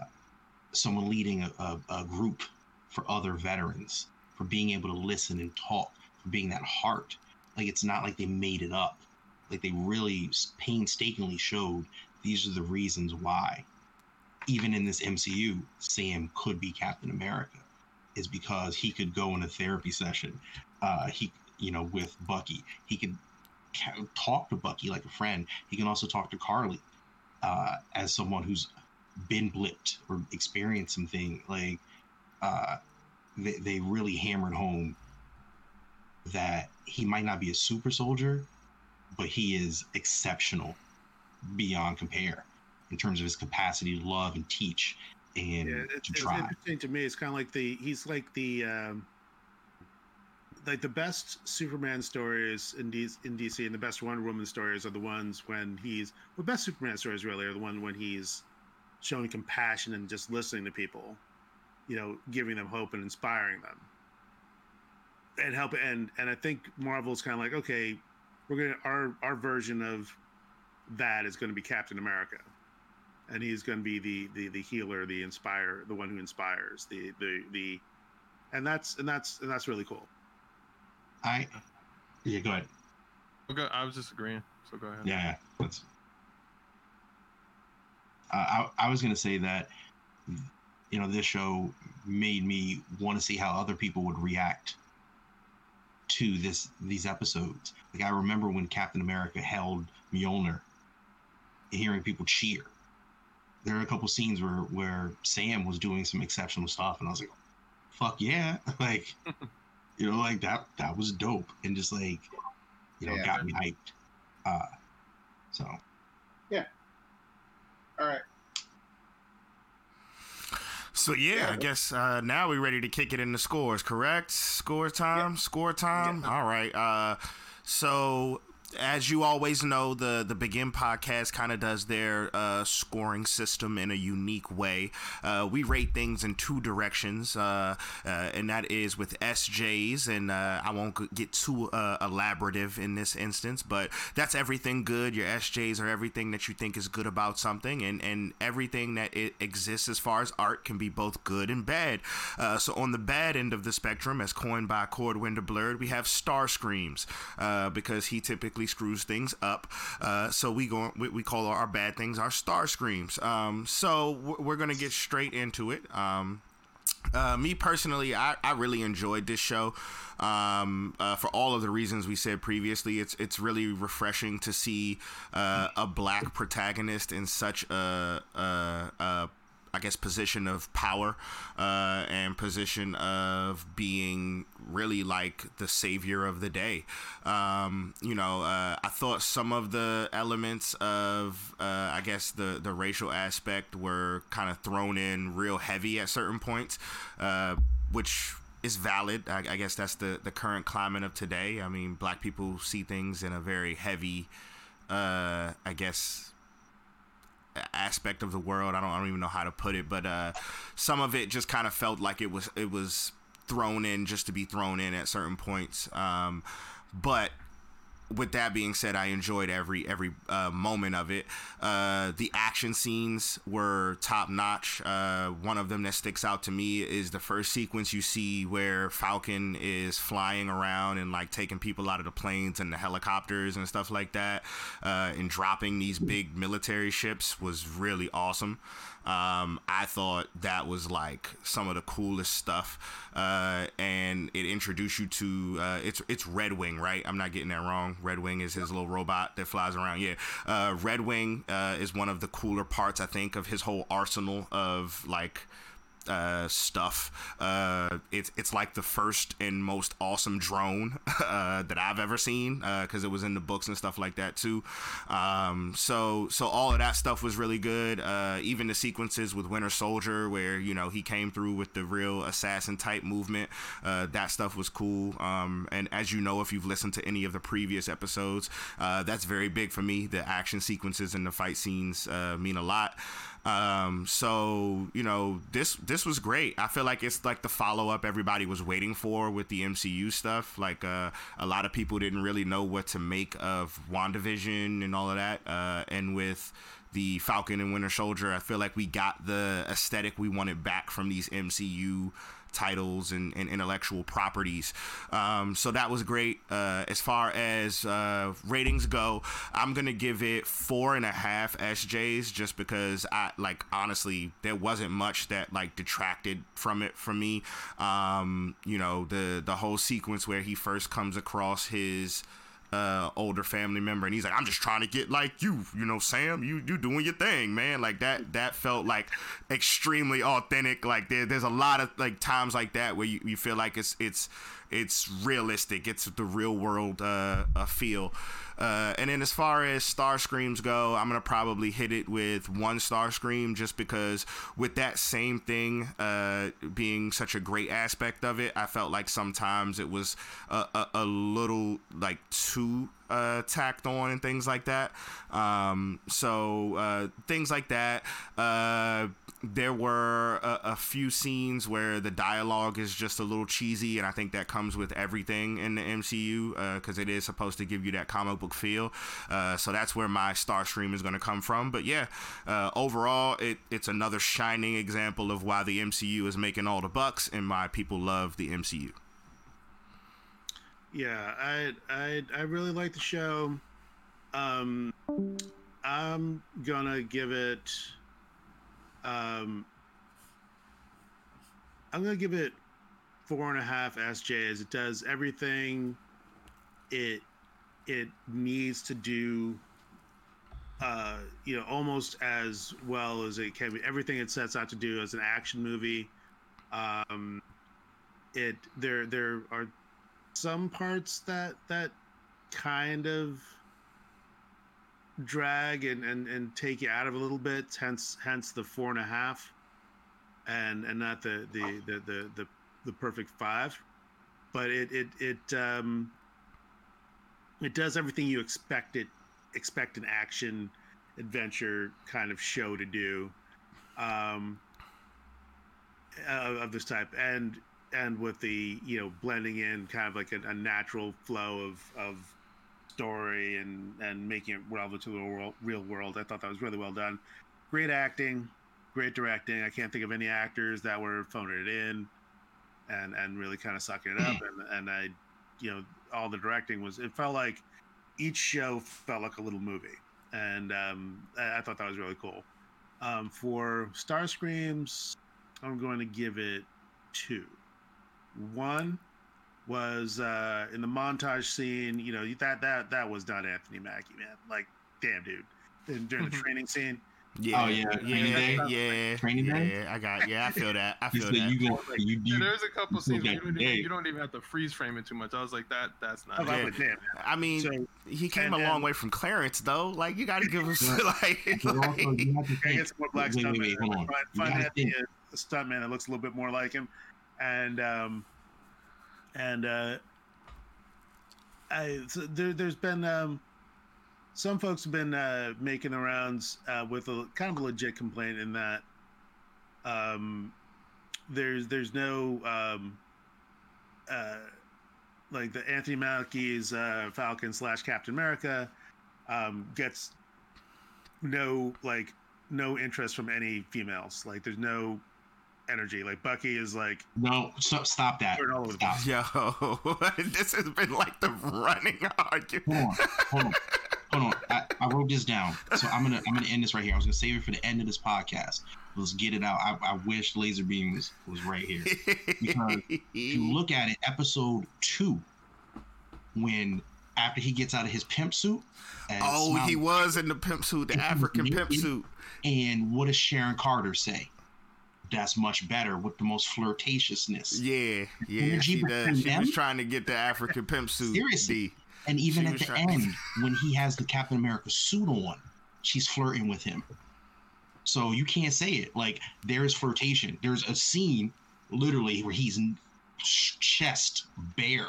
someone leading a, a, a group for other veterans, for being able to listen and talk, for being that heart. Like it's not like they made it up. Like they really painstakingly showed these are the reasons why. Even in this MCU, Sam could be Captain America, is because he could go in a therapy session. Uh, he, you know, with Bucky, he could talk to Bucky like a friend. He can also talk to Karli uh, as someone who's been blipped or experienced something. Like uh, they, they really hammered home that he might not be a super soldier, but he is exceptional beyond compare in terms of his capacity to love and teach and Yeah, it's, to it's interesting to me. It's kind of like the he's like the um, like the best Superman stories in DC, in DC and the best Wonder Woman stories are the ones when he's the best Superman stories really are the one when he's showing compassion and just listening to people, you know, giving them hope and inspiring them, and help. And and I think Marvel's kind of like okay, we're gonna our our version of that is going to be Captain America and he's going to be the the the healer, the inspire, the one who inspires, the the the, and that's and that's and that's really cool. I yeah, go ahead. Okay, I was just agreeing. So go ahead. Yeah, yeah, that's. Uh, I I was gonna say that, you know, this show made me want to see how other people would react to this these episodes. Like I remember when Captain America held Mjolnir, hearing people cheer. There are a couple scenes where where Sam was doing some exceptional stuff, and I was like, "Fuck yeah!" like, you know, like that that was dope, and just like, you know, Yeah. got me hyped. Uh, so yeah. All right. So yeah, Yeah. I guess uh, now we're ready to kick it into scores. Correct? Score time. Score time. All right. Uh, so as you always know, the the Begin podcast kind of does their uh, scoring system in a unique way. Uh, we rate things in two directions, uh, uh, and that is with SJs, and uh, I won't get too uh, elaborative in this instance, but that's everything good. Your SJs are everything that you think is good about something, and and everything that it exists as far as art can be both good and bad. So on the bad end of the spectrum, as coined by Cordwinder Blurred, we have Star Screams because he typically screws things up. Uh, so we go we, we call our bad things our Star Screams. Um, so we're, gonna get straight into it. Um, uh, me personally, I, I really enjoyed this show. Um, uh, for all of the reasons we said previously, it's it's really refreshing to see uh, a black protagonist in such a, a, a I guess position of power uh, and position of being really like the savior of the day. Um, you know, uh, I thought some of the elements of uh, I guess the the racial aspect were kind of thrown in real heavy at certain points, uh, which is valid. I, I guess that's the the current climate of today. I mean, black people see things in a very heavy, uh, I guess aspect of the world. I don't, I don't even know how to put it, but uh, some of it just kind of felt like it was it was thrown in just to be thrown in at certain points. Um, but with that being said, I enjoyed every every uh, moment of it. Uh, the action scenes were top notch. Uh, one of them that sticks out to me is the first sequence you see where Falcon is flying around and like taking people out of the planes and the helicopters and stuff like that, uh, and dropping these big military ships was really awesome. Um, I thought that was like some of the coolest stuff, uh, and it introduced you to uh, it's it's Red Wing, right? I'm not getting that wrong. Red Wing is his little robot that flies around. Yeah, uh, Red Wing uh, is one of the cooler parts I think of his whole arsenal of like uh, stuff. Uh, it's it's like the first and most awesome drone uh, that I've ever seen because it was in the books and stuff like that too. Um, so so all of that stuff was really good. Uh, even the sequences with Winter Soldier, where you know he came through with the real assassin type movement, uh, that stuff was cool. Um, and as you know, if you've listened to any of the previous episodes, uh, that's very big for me. The action sequences and the fight scenes uh, mean a lot. Um, so you know, this this was great. I feel like it's like the follow up everybody was waiting for with the MCU stuff. Like uh, a lot of people didn't really know what to make of WandaVision and all of that. Uh, and with the Falcon and Winter Soldier, I feel like we got the aesthetic we wanted back from these MCU titles and, and intellectual properties. Um, so that was great. Uh, as far as uh, ratings go, I'm gonna give it four and a half SJs just because I like honestly there wasn't much that like detracted from it for me. Um, you know the the whole sequence where he first comes across his uh, older family member, and he's like, "I'm just trying to get like you, you know, Sam. You you doing your thing, man." Like that that felt like extremely authentic. Like there, there's a lot of like times like that where you, you feel like it's it's it's realistic. It's the real world uh, uh, feel. Uh, and then as far as star screams go, I'm gonna probably hit it with one star scream just because with that same thing uh, being such a great aspect of it, I felt like sometimes it was a, a, a little like too uh, tacked on and things like that. Um, so uh, things like that. There were a, a, few scenes where the dialogue is just a little cheesy, and I think that comes with everything in the MCU because uh, it is supposed to give you that comic book feel. Uh, so that's where my star scream is going to come from. But yeah, uh, overall, it, it's another shining example of why the MCU is making all the bucks and why people love the MCU. Yeah, I I I really like the show. Um, I'm gonna give it. Um, I'm gonna give it four and a half SJs. It does everything it it needs to do. Uh, you know, almost as well as it can be. Everything it sets out to do as an action movie. Um, it there there are some parts that that kind of drag and, and and take you out of a little bit hence hence the four and a half and and not the the the the the, the perfect five. But it it it um it does everything you expect it expect an action adventure kind of show to do um uh, of this type. And and with the you know blending in kind of like a, a natural flow of of story and and making it relevant to the world, real world. I thought that was really well done. Great acting, great directing. I can't think of any actors that were phoning it in and and really kind of sucking it up. And and I, you know, all the directing was. It felt like each show felt like a little movie, and um, I, I thought that was really cool. Um, for Star Screams, I'm going to give it two. One was uh, in the montage scene. You know that that that was not Anthony Mackie, man. Like, damn, dude. And during the training scene. Yeah, Oh, yeah, Training yeah, Day? yeah, Training yeah, Day? I got, yeah, I feel that, I feel that. "You go, you, you, there's a couple scenes where you don't, even, you don't even have to freeze frame it too much. I was like, that that's not. I Yeah. like, damn. I mean, So he came and- a long and- way from Clarence, though. Like, you got to give him But- like, but also, like- you have to I think, some more black wait, wait, stuntman. wait, hold on. Find, find gotta Anthony think. a stuntman that looks a little bit more like him, and um, and uh, I so there, there's been um, some folks have been uh, making the rounds uh, with a kind of a legit complaint in that um, there's there's no um, uh, like the Anthony Mackie's uh, Falcon slash Captain America um, gets no like no interest from any females. Like there's no energy. Like Bucky is like no, stop, stop that. Turn all over Stop. yo, this has been like the running argument. Hold on, hold on, hold on. I, I wrote this down, so I'm gonna I'm gonna end this right here. I was gonna save it for the end of this podcast. Let's get it out. I, I wish Laserbeam was was right here. Because if you look at it, episode two, when after he gets out of his pimp suit, oh, Smiley- he was in the pimp suit, the African pimp suit. and what does Sharon Carter say? That's much better with the most flirtatiousness. Yeah, yeah, she does. She was trying to get the African pimp suit. Seriously. D. And even She at the end, when he has the Captain America suit on, she's flirting with him. So you can't say it. Like there's flirtation. There's a scene literally where he's chest bare,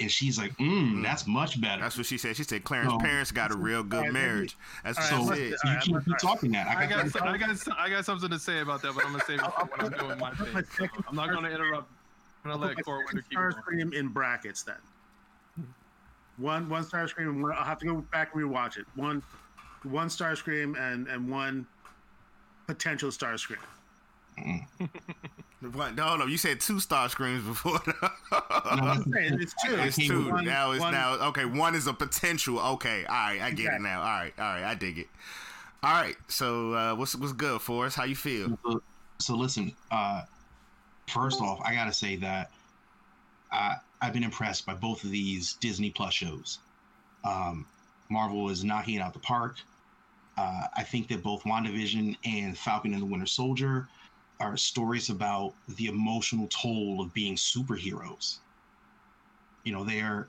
and she's like, mm, "That's much better." That's what she said. She said Clarence No. parents got a real good Alright, let me- marriage. That's what Alright, she so let's- said. you alright, can't keep talking that. I I got, got, I got, I got something to say about that, but I'm gonna save it for when I'm doing my thing. So I'm not gonna interrupt. I'm gonna let Core Winter keep going. Starscream in brackets then. One one Starscream. and one- I'll have to go back and rewatch it. One one Starscream and and one potential Starscream. What? No, no, you said two star screams before. No, Hey, it's two. it's two. one- now it's one- now okay. One is a potential. Okay, all right, I get it now. All right, all right, I dig it. All right, so uh, what's what's good for us? How you feel? So, so listen, uh, first off, I gotta say that uh, I've been impressed by both of these Disney Plus shows. Um, Marvel is knocking it out the park. Uh, I think that both WandaVision and Falcon and the Winter Soldier are stories about the emotional toll of being superheroes. You know, they're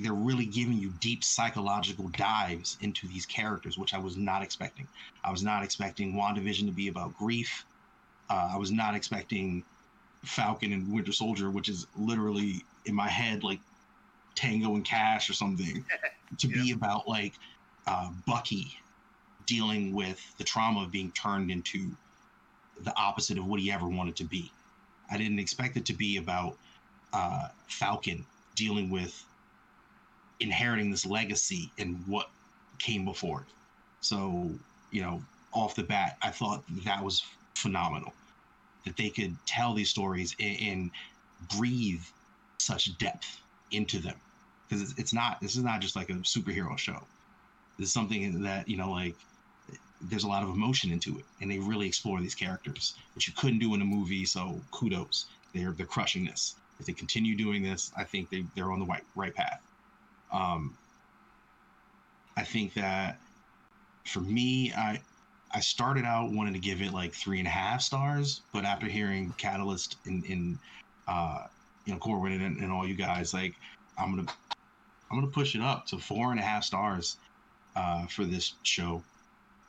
they're really giving you deep psychological dives into these characters, which I was not expecting. I was not expecting WandaVision to be about grief. Uh, I was not expecting Falcon and Winter Soldier, which is literally in my head like Tango and Cash or something, to be about like uh, Bucky dealing with the trauma of being turned into the opposite of what he ever wanted to be. I didn't expect it to be about uh, Falcon dealing with inheriting this legacy and what came before it. So, you know, off the bat, I thought that was phenomenal that they could tell these stories and, and breathe such depth into them because it's, it's not this is not just like a superhero show this is something that you know like there's a lot of emotion into it and they really explore these characters which you couldn't do in a movie so kudos. They're they're crushing this. If they continue doing this i think they, they're on the right right path. Um i think that for me i i started out wanting to give it like three and a half stars but after hearing catalyst and in uh you know corwin and, and all you guys like i'm gonna i'm gonna push it up to four and a half stars uh for this show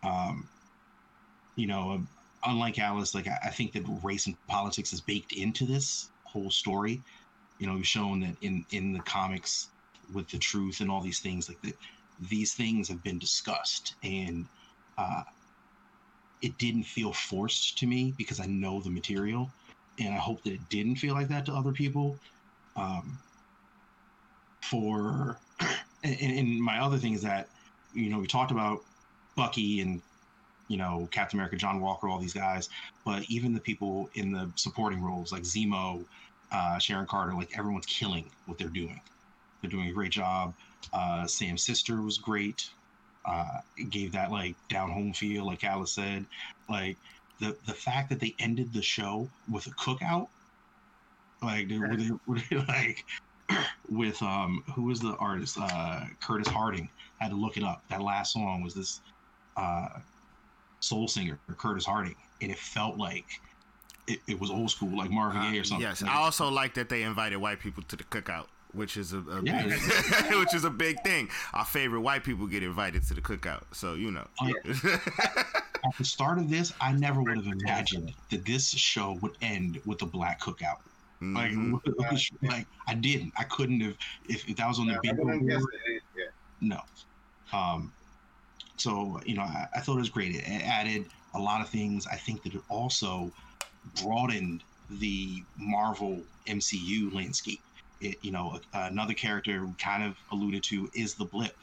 um you know um, unlike alice like I, I think that race and politics is baked into this whole story. You know we've shown that in in the comics with the truth and all these things like the, these things have been discussed and uh it didn't feel forced to me because i know the material and i hope that it didn't feel like that to other people. Um for and, and my other thing is that you know we talked about bucky and you know captain america john walker all these guys but even the people in the supporting roles like zemo uh, sharon carter like everyone's killing what they're doing. They're doing a great job. Uh, sam's sister was great. Uh, gave that like down home feel like alice said. Like the the fact that they ended the show with a cookout like they were they, were they like with um who was the artist? Uh curtis harding. I had to look it up. That last song was this uh soul singer curtis harding and it felt like it, it was old school like marvin gaye or something Uh, Yes, Like, I also like that they invited white people to the cookout, which is a, a Yeah. big, which is a big thing. Our favorite white people get invited to the cookout, so you know. at the start of this i never would have imagined that this show would end with a black cookout like, Mhm. like I didn't. I couldn't have if, if that was on the Yeah, I big board. Yeah. No. Um. So you know, I, I thought it was great. It added a lot of things. I think that it also broadened the Marvel MCU landscape. It, you know, another character we kind of alluded to is the blip.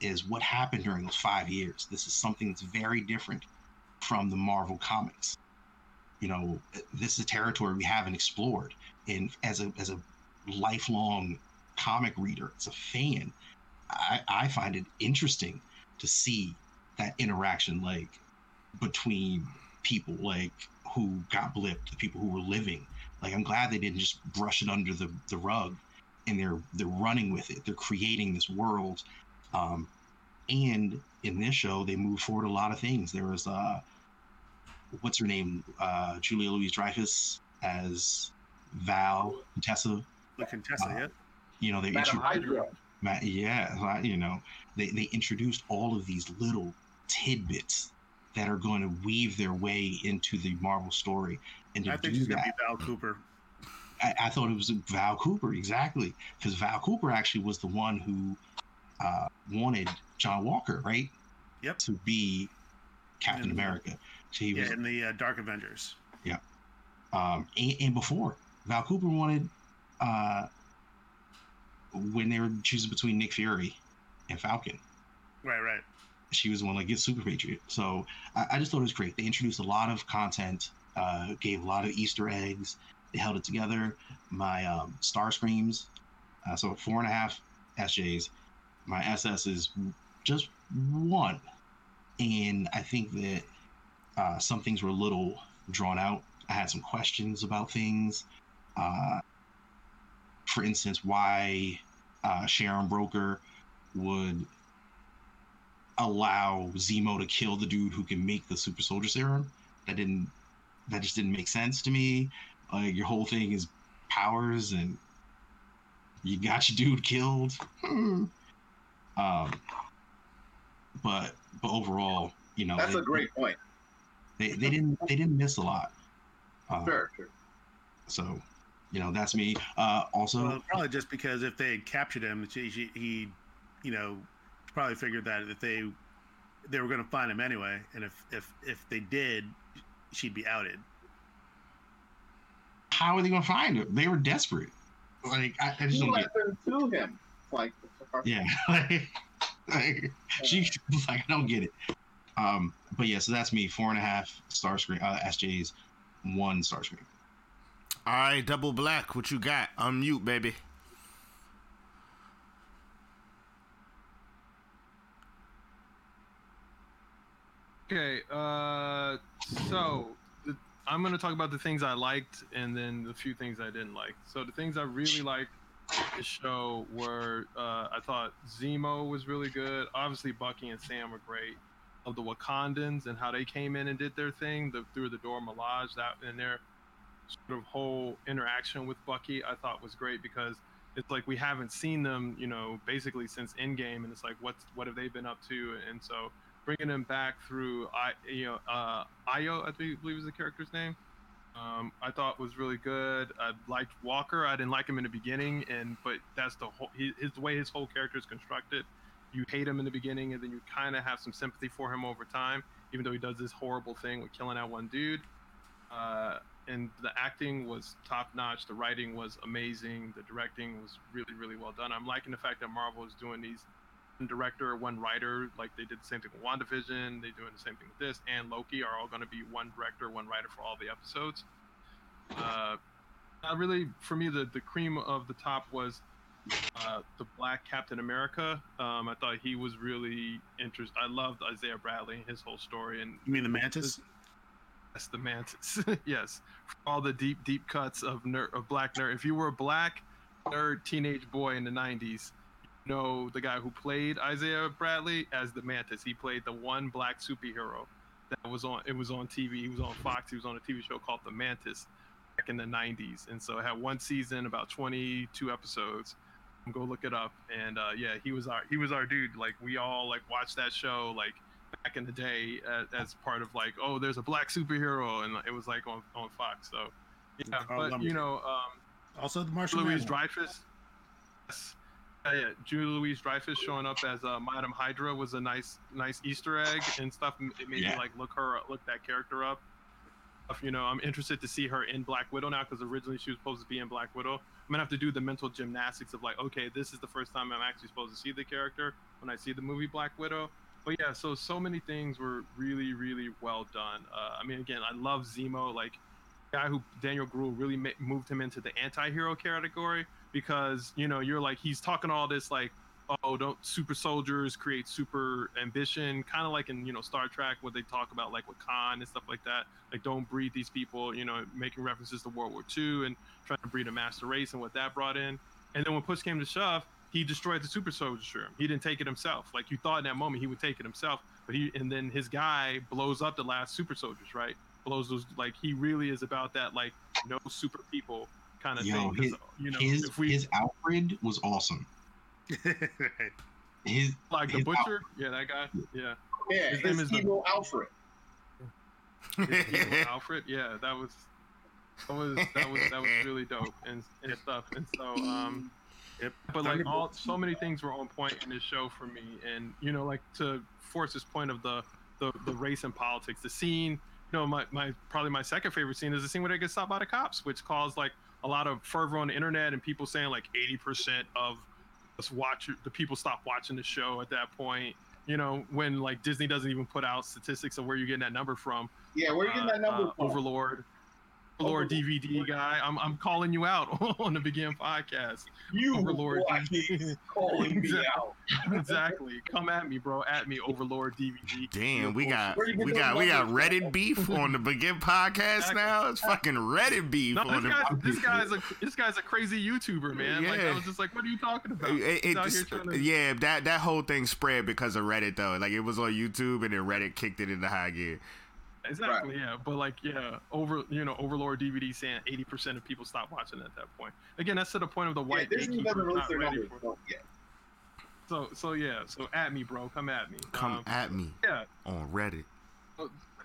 Is what happened during those five years. This is something that's very different from the Marvel comics. You know, this is a territory we haven't explored. And as a as a lifelong comic reader, as a fan, I, I find it interesting to see that interaction like between people like who got blipped, the people who were living. Like I'm glad they didn't just brush it under the, the rug and they're they're running with it. They're creating this world. Um, and in this show they move forward a lot of things. There was uh what's her name? Uh, Julia Louise Dreyfus as Val Tessa. The Contessa, Uh, yeah. You know, they Madam intro- Hydra. Yeah, like, you know, they, they introduced all of these little tidbits that are going to weave their way into the Marvel story. And to I think do she's gonna be Val Cooper. I, I thought it was Val Cooper, exactly. Because Val Cooper actually was the one who uh, wanted John Walker, right? Yep. To be Captain And- America. So he was, in the uh, Dark Avengers. Yeah. Um, and, and before, Val Cooper wanted, uh, when they were choosing between Nick Fury and Falcon, Right, right. she was the one like get Super Patriot. So I, I just thought it was great. They introduced a lot of content, uh, gave a lot of Easter eggs. They held it together. My um, Star Screams, uh, so four and a half SJs. My SS is just one, and I think that uh, some things were a little drawn out. I had some questions about things. Uh, for instance, why uh, Sharon Broker would allow Zemo to kill the dude who can make the super soldier serum. That didn't that just didn't make sense to me. Like your whole thing is powers and you got your dude killed. Hmm. um but but overall, you know, That's they, a great point. they, they didn't they didn't miss a lot. Uh, Sure, sure. So, you know, that's me. Uh also Well, probably just because if they had captured him, she, she, he, you know, probably figured that if they they were going to find him anyway, and if if if they did, she'd be outed. how are they gonna find him? They were desperate. Like I, I just He don't get them to him. Like, Yeah. like, like, she like I don't get it. Um, but yeah, so that's me. Four and a half star scream uh, SJs, one star scream. All right, double black. What you got? Unmute, baby. Okay, uh, so the, I'm gonna talk about the things I liked and then the few things I didn't like. So the things I really liked the show were uh, I thought Zemo was really good. Obviously, Bucky and Sam were great. Of the Wakandans and how they came in and did their thing, the through the Dora Milaje that and their sort of whole interaction with Bucky, I thought was great because it's like we haven't seen them, you know, basically since Endgame, and it's like what's what have they been up to, and so bringing them back through I you know uh Ayo I believe is the character's name. Um, I thought was really good. I liked Walker. I didn't like him in the beginning, and but that's the whole his the way his whole character is constructed. You hate him in the beginning, and then you kind of have some sympathy for him over time, even though he does this horrible thing with killing that one dude. Uh, and the acting was top notch. The writing was amazing. The directing was really, really well done. I'm liking the fact that Marvel is doing these one director, one writer, like they did the same thing with WandaVision. They're doing the same thing with this, and Loki are all going to be one director, one writer for all the episodes. Uh, really, for me, the, the cream of the top was uh, the Black Captain America. Um, I thought he was really interesting. I loved Isaiah Bradley and his whole story, and You mean the Mantis? Yes, the mantis. yes, all the deep, deep cuts of nerd, of black nerd. If you were a black nerd teenage boy in the '90s, you know the guy who played Isaiah Bradley as the mantis. He played the one black superhero that was on. It was on TV. He was on Fox. He was on a TV show called The Mantis back in the '90s, and so it had one season, about 22 episodes. Go look it up, and uh, yeah, he was our he was our dude. Like we all like watched that show like back in the day as, as part of like, oh, there's a black superhero, and it was like on, on Fox. So yeah, Carl but you know, um, Also, the Martian Louise Manhunter. Dreyfus. Yes. Yeah, yeah, Julie Louise Dreyfus showing up as uh, Madam Hydra was a nice, nice Easter egg and stuff. It made Yeah. me like look her, look that character up. You know, I'm interested to see her in Black Widow now because originally she was supposed to be in Black Widow. I'm gonna have to do the mental gymnastics of like, okay, this is the first time I'm actually supposed to see the character when I see the movie Black Widow. But yeah, so so many things were really, really well done. Uh, I mean, again, I love Zemo. Like, guy who Daniel Brühl really ma- moved him into the anti-hero category because you know you're like he's talking all this like oh don't super soldiers create super ambition kind of like in you know Star Trek where they talk about like with Khan and stuff like that like don't breed these people you know making references to World War II and trying to breed a master race and what that brought in and then when push came to shove he destroyed the super soldier serum he didn't take it himself like you thought in that moment he would take it himself but he and then his guy blows up the last super soldiers right blows those like he really is about that like no super people kind of Yo, thing. 'cause, his- you know, his if we his Alfred was awesome. Right. His like the his butcher, yeah, that guy, yeah, Yeah, His his, name is the- evil Alfred. His evil Alfred, yeah, that was that was that was that was really dope and and stuff. And so um Yep. but like all so many things were on point in this show for me and you know like to force this point of the the, the race and politics the scene you know my, my probably my second favorite scene is the scene where they get stopped by the cops which caused like a lot of fervor on the internet and people saying like 80% of us watch the people stop watching the show at that point you know when like disney doesn't even put out statistics of where you're getting that number from Yeah, where you getting that uh, number uh, from? overlord overlord dvd guy i'm, I'm calling you out on the begin podcast you Overlord DVD. calling me Exactly. out. exactly. Come at me, bro. At me, Overlord DVD. Damn, we got Where you get we got we got Reddit beef on the Begin podcast Exactly. now. It's fucking Reddit beef No, on this the. guy's, this guy's a this guy's a crazy YouTuber, man. Like Yeah. I was just like, what are you talking about? It- He's it- out here it's- trying to- yeah, that that whole thing spread because of Reddit though. Like it was on YouTube and then Reddit kicked it into high gear. Exactly, yeah. But like, yeah, over you know, Overlord DVD saying eighty percent of people stop watching at that point. Again, that's to the point of the white Disney gatekeeper doesn't release not their ready for. so, yeah. So so yeah, so at me, bro. Come at me. Come Um, at me yeah, on Reddit.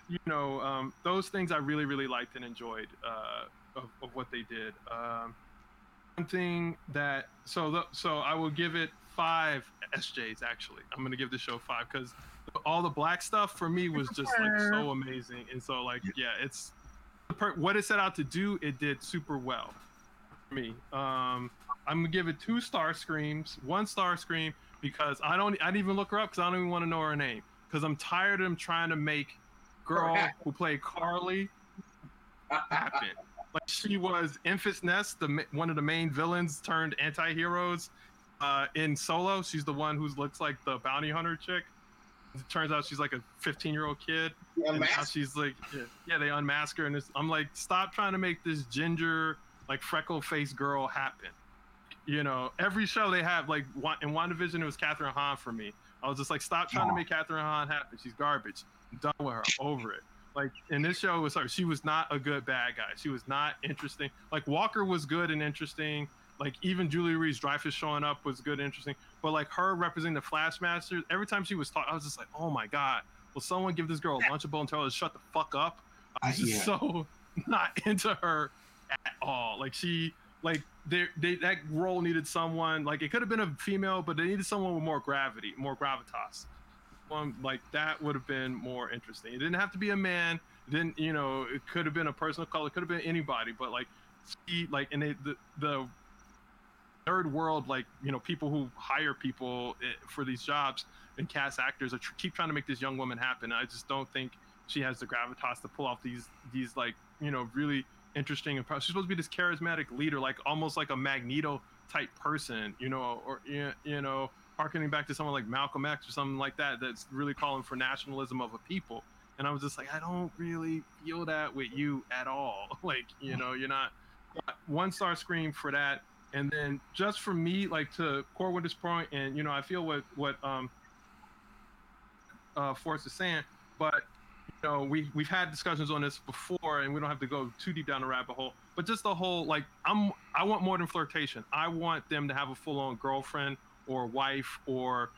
you know, um, those things I really, really liked and enjoyed uh, of, of what they did. Um, one thing that so the, so I will give it five SJs. Actually, I'm gonna give the show five because all the black stuff for me was just like so amazing, and so like yeah, it's what it set out to do. It did super well for me. Um, I'm gonna give it two star screams, one star scream because I don't I didn't even look her up because I don't even want to know her name because I'm tired of them trying to make girl who played Karli happen. Like she was Enfys Nest, the one of the main villains turned anti-heroes uh, in Solo. She's the one who looks like the bounty hunter chick. It turns out she's like a 15 year old kid. Yeah, and now she's like, yeah, yeah, they unmask her, and it's, I'm like, stop trying to make this ginger, like freckle faced girl happen. You know, every show they have, like in WandaVision, it was Kathryn Hahn for me. I was just like, stop trying to make Kathryn Hahn happen. She's garbage. I'm done with her. Over it. Like in this show, it was her. She was not a good bad guy. She was not interesting. Like Walker was good and interesting. Like even Julia Louis-Dreyfus showing up was good and interesting. But like her representing the Flag Smashers, every time she was talking, I was just like, oh my god, will someone give this girl a lunchable and tell her to shut the fuck up? I I- was just yeah. so not into her at all. Like she, like they, they that role needed someone. Like it could have been a female, but they needed someone with more gravity, more gravitas. One like that would have been more interesting. It didn't have to be a man. It didn't you know? It could have been a person of color. It could have been anybody. But like, she like and they, the the third world like you know people who hire people eh, for these jobs and cast actors are tr- keep trying to make this young woman happen. I just don't think she has the gravitas to pull off these these like you know really interesting and pro- she's supposed to be this charismatic leader like almost like a magneto type person you know or you you know harkening back to someone like malcolm x or something like that that's really calling for nationalism of a people. And i was just like i don't really feel that with you at all. Like you know you're not one star scream for that and then just for me like to this point and you know i feel what what um uh force is saying but you know we we've had discussions on this before and we don't have to go too deep down the rabbit hole but just the whole like i'm i want more than flirtation. I want them to have a full-on girlfriend or wife or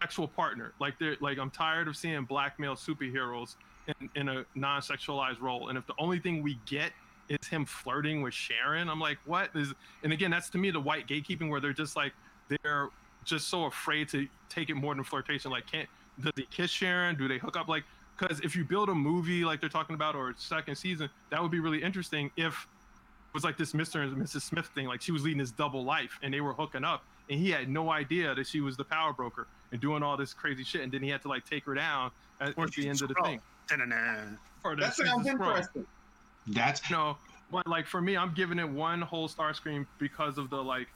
sexual partner. Like they're like i'm tired of seeing black male superheroes in, in a non-sexualized role and if the only thing we get is him flirting with sharon. I'm like what is and again that's to me the white gatekeeping where they're just like they're just so afraid to take it more than flirtation. Like can't does he kiss sharon? Do they hook up? Like because if you build a movie like they're talking about or second season that would be really interesting if it was like this mr and mrs smith thing. Like she was leading this double life and they were hooking up and he had no idea that she was the power broker and doing all this crazy shit and then he had to like take her down at, at the she's end of the thing. Ta-da-da. or that sounds the Skrull. interesting. That's No, but like for me, I'm giving it one whole star scream because of the like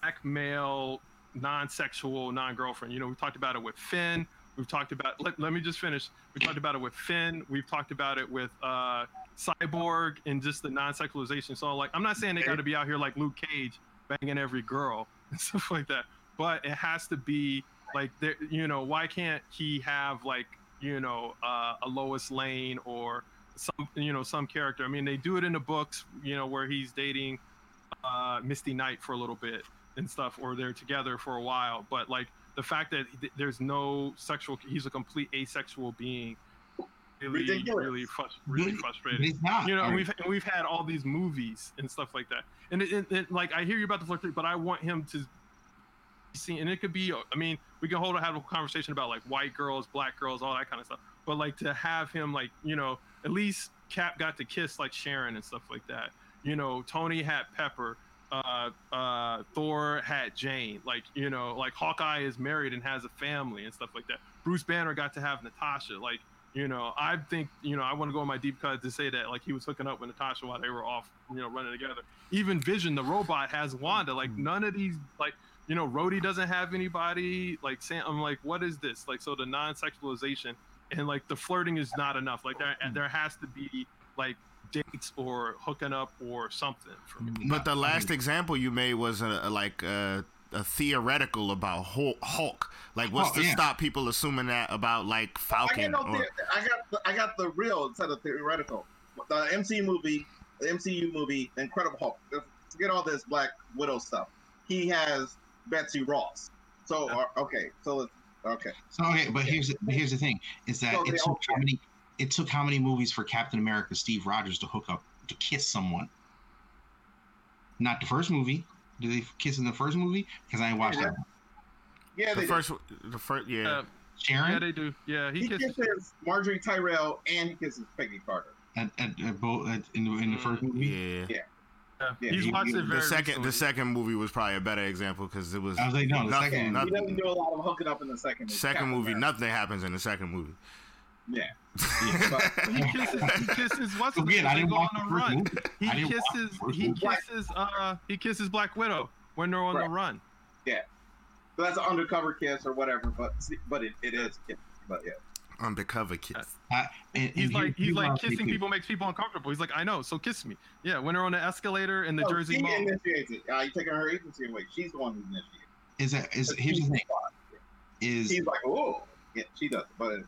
black male, non-sexual, non-girlfriend. You know, we talked about it with Finn. We've talked about. Let, let me just finish. We talked about it with Finn. We've talked about it with uh, Cyborg and just the non-sexualization. So like, I'm not saying they got to be out here like Luke Cage banging every girl and stuff like that, but it has to be like there. You know, why can't he have like you know uh, a Lois Lane or some you know some character. I mean, they do it in the books, you know, where he's dating uh, Misty Knight for a little bit and stuff, or they're together for a while. But like the fact that th- there's no sexual, he's a complete asexual being. Really, Ridiculous. really, frus- really But- but frustrating it's not. you know, and we've we've had all these movies and stuff like that, and, it, it, it- like I hear you about the flirt, but I want him to see, and it could be, I mean, we can hold a have a conversation about like white girls, black girls, all that kind of stuff, but like to have him like you know at least Cap got to kiss like Sharon and stuff like that. You know, Tony had Pepper. Uh, uh, Thor had Jane. Like, you know, like Hawkeye is married and has a family and stuff like that. Bruce Banner got to have Natasha. Like, you know, I think, you know, I want to go on my deep cut to say that like he was hooking up with Natasha while they were off, you know, running together. Even Vision, the robot, has Wanda. Like, none of these, like, you know, Rhodey doesn't have anybody. Like, Sam, I'm like, what is this? Like, so the non-sexualization and like the flirting is not enough. Like, there, there has to be like dates or hooking up or something for me. But the last example you made was a, a like a, a theoretical about Hulk. Like, what's Oh, to yeah. stop people assuming that about like I got, Falcon? no Or, the- I got the, I got the real instead of theoretical. The MCU movie, the MCU movie, Incredible Hulk. Forget all this Black Widow stuff. He has Betsy Ross. So uh, okay, so let's okay. So okay, but here's the, but here's the thing: is that So it took all how many it took how many movies for Captain America, Steve Rogers, to hook up to kiss someone? Not the first movie. Did they kiss in the first movie? Because I ain't watched Yeah. that. One. Yeah, the they first, the first, yeah. Uh, Sharon yeah, they do. Yeah, he he kissed. kisses Margaery Tyrell and he kisses Peggy Carter. at, at, at both at, in, the, in the first movie. yeah. Yeah. Yeah, He's he- watched it the very The second, recently. the second movie was probably a better example because it was I was like, no, the nothing, second one. He doesn't nothing. do a lot of hooking up in the second movie. Second Captain movie, America. nothing happens in the second movie. Yeah. he kisses. He kisses. What's his Again. I didn't watch on the first run. movie. He I didn't watch the kisses. He movie. kisses. Uh, he kisses Black Widow when they're on the run. Yeah. So that's an undercover kiss or whatever, but but it, it is. kiss. But yeah. Undercover kiss. I- and- and He's here- like he's like kissing people makes people uncomfortable. He's like, I know, so kiss me. Yeah, when they're on the escalator in the No, Jersey she Mall. initiates it. Uh, you taking her agency away. She's the one who initiates. Is that is here's the thing is He's like, oh, yeah, she does, but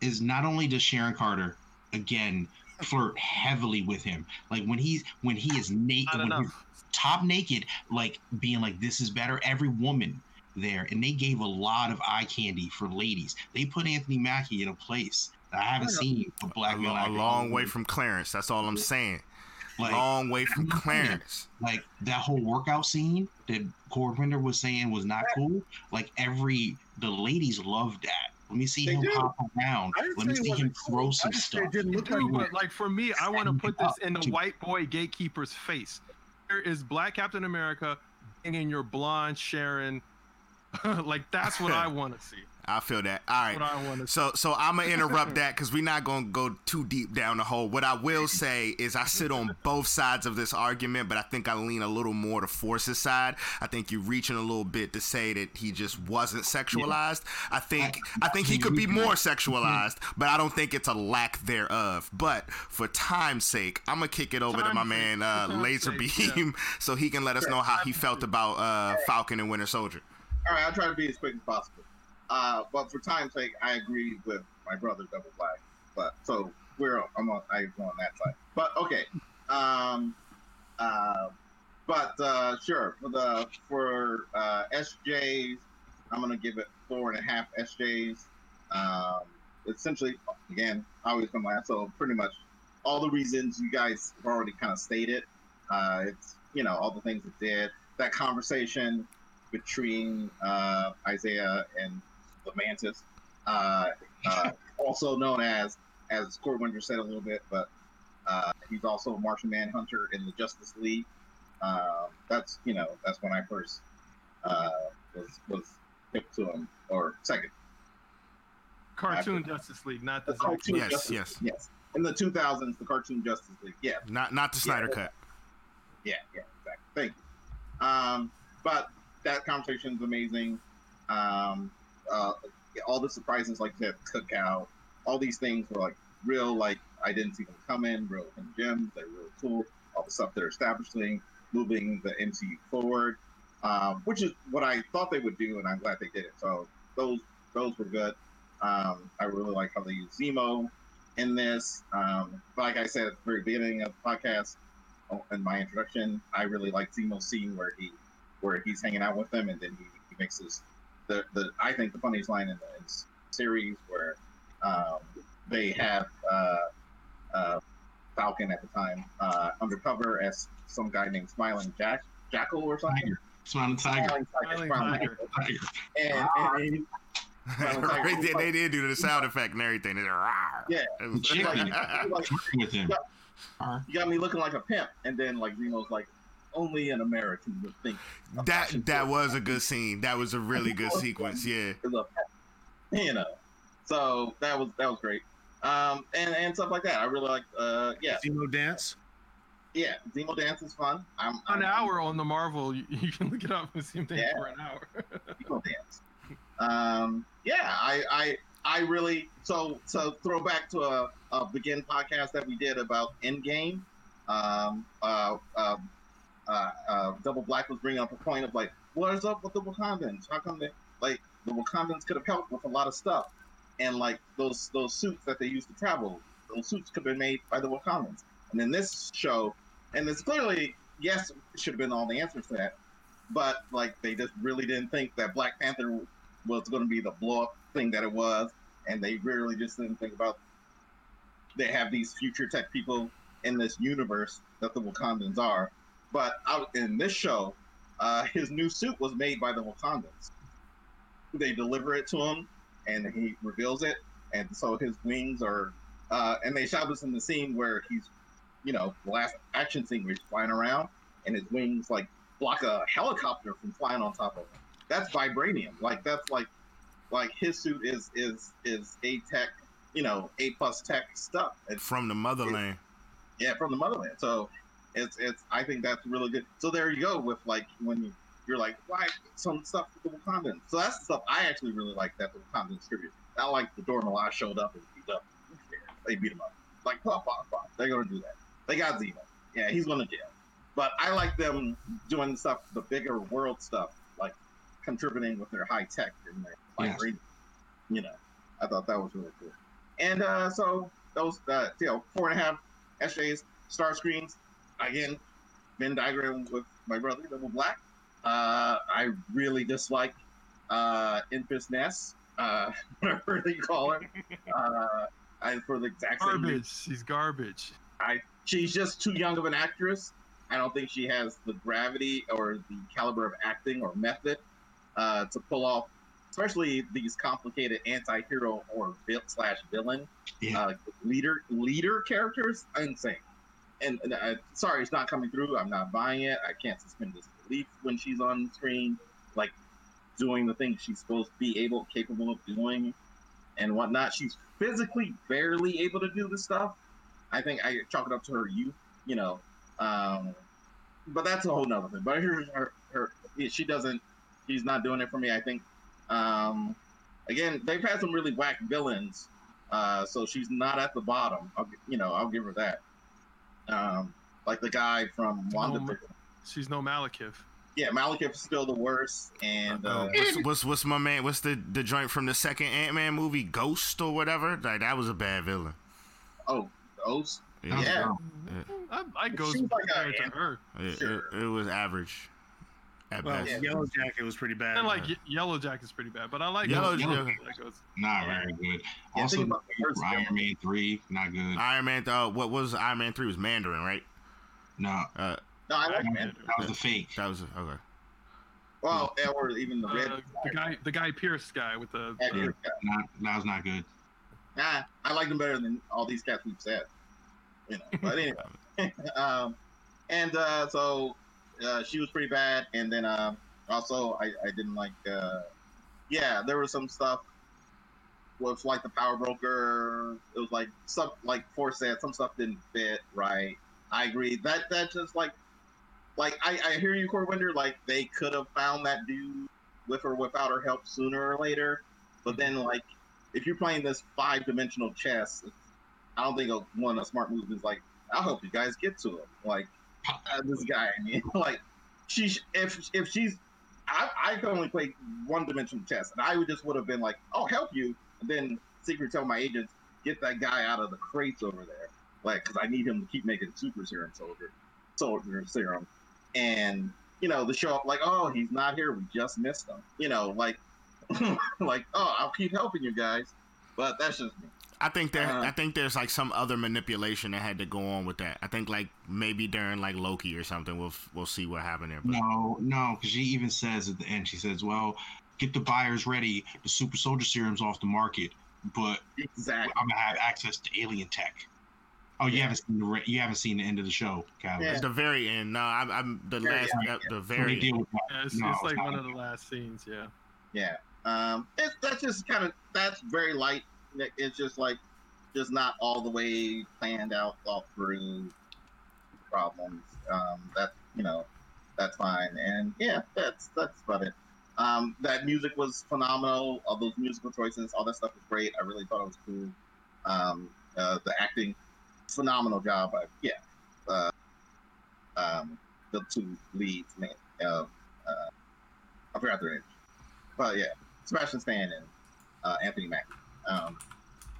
is not only does Sharon Carter again flirt heavily with him, like when he's when he is naked, when he's top naked, like being like this is better. Every woman there, and they gave a lot of eye candy for ladies. They put Anthony Mackie in a place that I haven't seen a A, black male lo- a long way from Clarence. That's all I'm saying. like long way from I'm not saying it. Clarence. like that whole workout scene that Cordwinder was saying was not cool. Like every the ladies loved that. Let me see They him do. hop around. Let me see him wasn't cool. throw some stuff. it didn't look like Dude, but like for me, I want to put this in the to- white boy gatekeeper's face. There is Black Captain America banging your blonde Sharon. like that's what I want to see. I feel that. All right. What I want to. So so I'm gonna interrupt that because we're not gonna go too deep down the hole. What I will say is I sit on both sides of this argument, but I think I lean a little more to Force's side. I think you're reaching a little bit to say that he just wasn't sexualized. I think I think he could be more sexualized, but I don't think it's a lack thereof. But for time's sake, I'm gonna kick it over to my man uh, for time's Laser sake, Beam so he can let us know how he felt about uh, Falcon and Winter Soldier. All right, I'll try to be as quick as possible. Uh, but for time's sake, I agree with my brother Double Black. But so we're I'm on I'm on that side. But okay, um, uh, but uh, sure for the for uh, SJs, I'm gonna give it four and a half SJs. Um, essentially, again, I always come last, so pretty much all the reasons you guys have already kind of stated. Uh, it's you know all the things it did. That conversation between uh, Isaiah and the Mantis, uh, uh, also known as as Cord Winter said a little bit, but uh, he's also a Martian Manhunter in the Justice League. Um, that's you know that's when I first uh, was was hip to him or second. Cartoon Justice League, not the The cartoon Yes, Justice yes. yes. In the 2000s, the cartoon Justice League. Yeah, Not not the Snyder Yeah. cut. Yeah, yeah, exactly. Thank you. Um, but that conversation is amazing. Um, uh, all the surprises like that cookout, all these things were like real, like I didn't see them coming, real hidden gems. They're really cool. All the stuff they're establishing, moving the MCU forward, um, which is what I thought they would do, and I'm glad they did it. So those those were good. Um, I really like how they use Zemo in this. Um, like I said at the very beginning of the podcast, oh, in my introduction, I really like Zemo's scene where he where he's hanging out with them, and then he, he makes this the, the I think the funniest line in the in series where um, they have uh, uh, Falcon at the time uh, undercover as some guy named Smiling Jack Jackal or something. Tiger. Smiling tiger. Smiling Tiger. Smiling Smiling Tiger. Tiger. Tiger. And, and, he- right there, they did do the sound effect and everything. They did, "Rawr." Yeah. It was- like, like, with him. Uh, you got me looking like a pimp, and then like Zemo's like, only an American would think that that show was a good scene. That was a really good sequence. Yeah. is a pimp, you know. So that was that was great, um, and and stuff like that. I really like, uh, yeah, Zemo dance. yeah. Zemo dance is fun. I'm An I'm- hour on the Marvel, you, you can look it up and see him dance Yeah. for an hour. Zemo dance. Um, yeah, I I I really so so throw back to a, a begin podcast that we did about Endgame. Um, uh, uh, uh, uh, Double Black was bringing up a point of like, what is up with the Wakandans? How come they like the Wakandans could have helped with a lot of stuff, and like those those suits that they used to travel, those suits could have been made by the Wakandans. And in this show, and it's clearly yes, it should have been all the answers to that, but like they just really didn't think that Black Panther was going to be the blow up thing that it was, and they really just didn't think about they have these future tech people in this universe that the Wakandans are. But out in this show, uh, his new suit was made by the Wakandans. They deliver it to him, and he reveals it, and so his wings are. Uh, and they shot this in the scene where he's, you know, the last action scene where he's flying around, and his wings like block a helicopter from flying on top of him. That's vibranium. Like that's like, like his suit is is is a tech, you know, a plus tech stuff. It's From the motherland. yeah, from the motherland. So it's it's I think that's really good. So there you go with like when you you're like why some stuff with the Wakandans. So that's the stuff I actually really like that the Wakandans distribute. Not like the Dora Milaje showed up and beat up. They beat him up. Like pop pop pop. They're gonna do that. They got Zemo. Yeah, he's going to jail. But I like them doing stuff, the bigger world stuff, like contributing with their high tech and their Yes. vibranium. You know, I thought that was really cool. And uh, so those, uh, you know, four and a half SJs, star screams. Again, Venn diagram with my brother, Double Black. Uh, I really dislike uh, Enfys Nest, uh, whatever they call her. Uh, I, for the exact same reason. garbage. She's garbage. She's just too young of an actress. I don't think she has the gravity or the caliber of acting or method uh, to pull off, especially these complicated anti-hero or vil- slash villain Yeah. uh, leader leader characters. Insane. And, and uh, sorry, it's not coming through. I'm not buying it. I can't suspend disbelief when she's on screen, like doing the things she's supposed to be able, capable of doing, and whatnot. She's physically barely able to do this stuff. I think I chalk it up to her youth, you know. Um, but that's a whole nother thing. But here's her, her, she doesn't, she's not doing it for me. I think. Um, again, they've had some really whack villains, uh, so she's not at the bottom. I'll, you know, I'll give her that. Um, like the guy from Wanda. Um, She's no Malekith. yeah, Malekith is still the worst, and Uh, uh, what's, what's what's my man? What's the the joint from the second Ant Man movie, Ghost or whatever? Like that was a bad villain. oh, Ghost. Yeah, Yeah. I, I go like a compared to her. It, Sure. it, it was average at Well, best. Yellow Jacket was pretty bad. And like Ye- Yellow Jacket's pretty bad, but I like Yellow- it. Yellow- That Not very good. Yeah, also, think about the first Iron film. Man 3, not good. Iron Man. Uh, what was Iron Man three? Was Mandarin, right? no, Uh, No, I like Black man. that was the fake. that was okay. Well, yeah, or even the red. Uh, the guy, the Guy Pearce guy with the. Yeah, the- yeah. Not, that was not good. Nah, I like them better than all these cats we've said. You know, but anyway. um, and uh, so uh, she was pretty bad, and then um, also I, I didn't like. Uh, yeah, there was some stuff with like the power broker. It was like some like Force said, some stuff didn't fit right. I agree. That that just like like I, I hear you, Corwinder. Like they could have found that dude with or without her help sooner or later. But then like if you're playing this five dimensional chess, I don't think one a smart move is like I'll help you guys get to him. Like uh, this guy, I mean, like she if if she's I I can only play one dimensional chess, and I would just would have been like I'll help you, and then secret tell my agents get that guy out of the crates over there, like because I need him to keep making super serum soldier, soldier serum, and you know the show up like, oh, he's not here, we just missed him, you know, like, like, oh, I'll keep helping you guys, but that's just me. I think there. Uh, I think there's like some other manipulation that had to go on with that. I think like maybe during like Loki or something. We'll we'll see what happened there. But No, no, because she even says at the end, she says, "Well, get the buyers ready. The super soldier serum's off the market, but Exactly. I'm gonna have access to alien tech." Oh, you Yeah. haven't seen the re- you haven't seen the end of the show, Calvin. Yeah. at the very end, no, I'm, I'm the Very last, end, uh, the So very. deal with that. Yeah, it's, No, it's like one of the last scenes. Yeah. Yeah. Um, it's that's just kind of that's very light. It's just like just not all the way planned out, thought through problems. Um, that's you know that's fine, and yeah, that's that's about it. Um, that music was phenomenal. All those musical choices, all that stuff was great. I really thought it was cool. Um, uh, the acting, phenomenal job. I, yeah. Uh, um, the two leads, man. Uh, uh, I forgot their names, but yeah, Sebastian Stan and uh, Anthony Mackie. Um,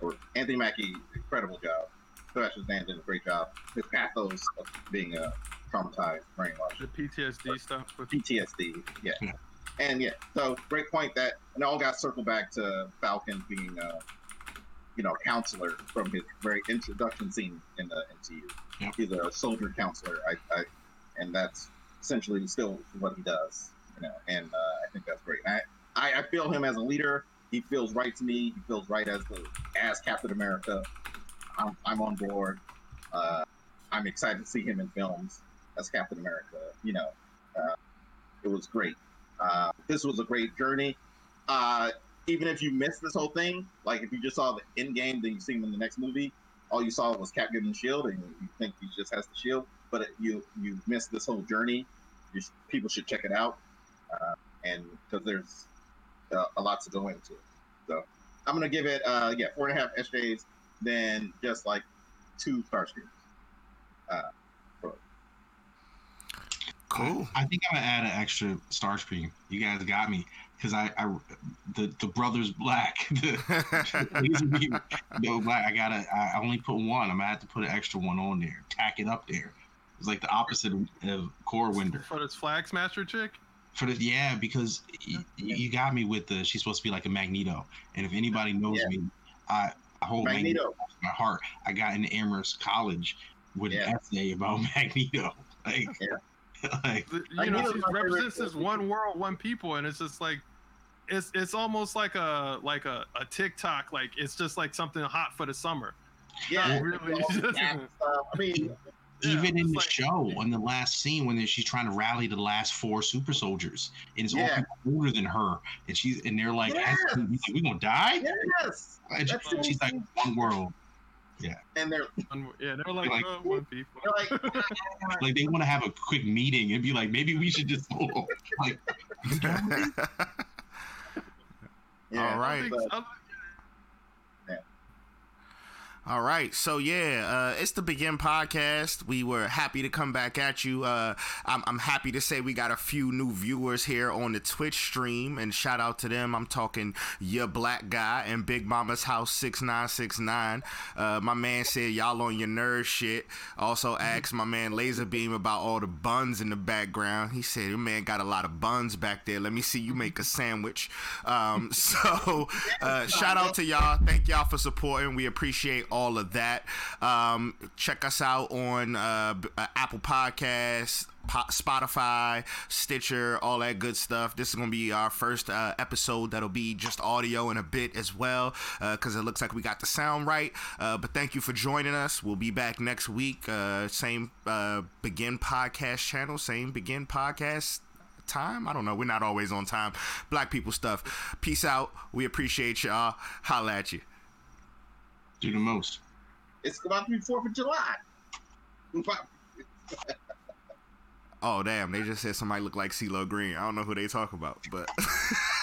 or Anthony Mackie, incredible job. Sebastian Stan did a great job. His pathos of being a traumatized, brainwashed, The PTSD stuff with PTSD. Yeah. Yeah. And yeah, so great point that, and it all got circled back to Falcon being a, you know, counselor from his very introduction scene in the MCU. Yep. He's a soldier counselor, I, I, and that's essentially still what he does, you know, and uh, I think that's great. I, I, I feel him as a leader. He feels right to me. He feels right as the as Captain America. I'm, I'm on board. Uh, I'm excited to see him in films as Captain America. You know, uh, it was great. Uh, this was a great journey. Uh, even if you missed this whole thing, like if you just saw the end game, then you see him in the next movie. All you saw was Cap getting the shield, and you think he just has the shield, but it, you you missed this whole journey. Sh- people should check it out, uh, and because there's uh, a lot to go into. So I'm gonna give it uh, yeah four and a half SJs, then just like two star screams. Cool. I think I'm gonna add an extra star screen. You guys got me because I, I, the the brothers black, the no black. I gotta. I only put one. I'm gonna have to put an extra one on there. Tack it up there. It's like the opposite of, of Core Winder. for it's Flag Smasher chick. For the yeah, because y- y- you got me with the. She's supposed to be like a Magneto, and if anybody knows Yeah. me, I, I hold Magneto. Magneto. in my heart. I got into Amherst College with Yeah. an essay about Magneto. Like, like The- I You know, knew she it was my favorite represents this one world, one people, and it's just like. It's, it's almost like a like a, a TikTok like it's just like something hot for the summer. Yeah, Not really. all the. I mean, Yeah, even in the like- show on the last scene when she's trying to rally the last four super soldiers and it's all Yeah. people older than her and she's and they're like Yes. we gonna die yes, and she- That's she's like one world Yeah. and they're yeah, they're like, Like- oh, one people. they're like, ah. like they want to have a quick meeting and be like maybe we should just like you done with it? yeah, All right. I think- but- I- All right, so yeah, uh, it's the Begin podcast. We were happy to come back at you. Uh, I'm, I'm happy to say we got a few new viewers here on the Twitch stream, and shout out to them. I'm talking your black guy and Big Mama's House six nine six nine. Uh, my man said y'all on your nerd shit. Also asked my man Laser Beam about all the buns in the background. He said your man got a lot of buns back there. Let me see you make a sandwich. Um, so uh, shout out to y'all. Thank y'all for supporting. We appreciate all of that. Um, check us out on uh, uh, Apple Podcasts. Spotify, Stitcher, all that good stuff. This is gonna be our first uh, episode that'll be just audio in a bit as well, because it looks like we got the sound right. Uh, but thank you for joining us. We'll be back next week. Uh, same uh, Begin Podcast channel, same Begin Podcast time. I don't know. We're not always on time. Black people stuff. Peace out. We appreciate y'all. Holla at you. Do the most it's about to be Fourth of July. Oh damn! They just said somebody looked like CeeLo Green. I don't know who they talk about, but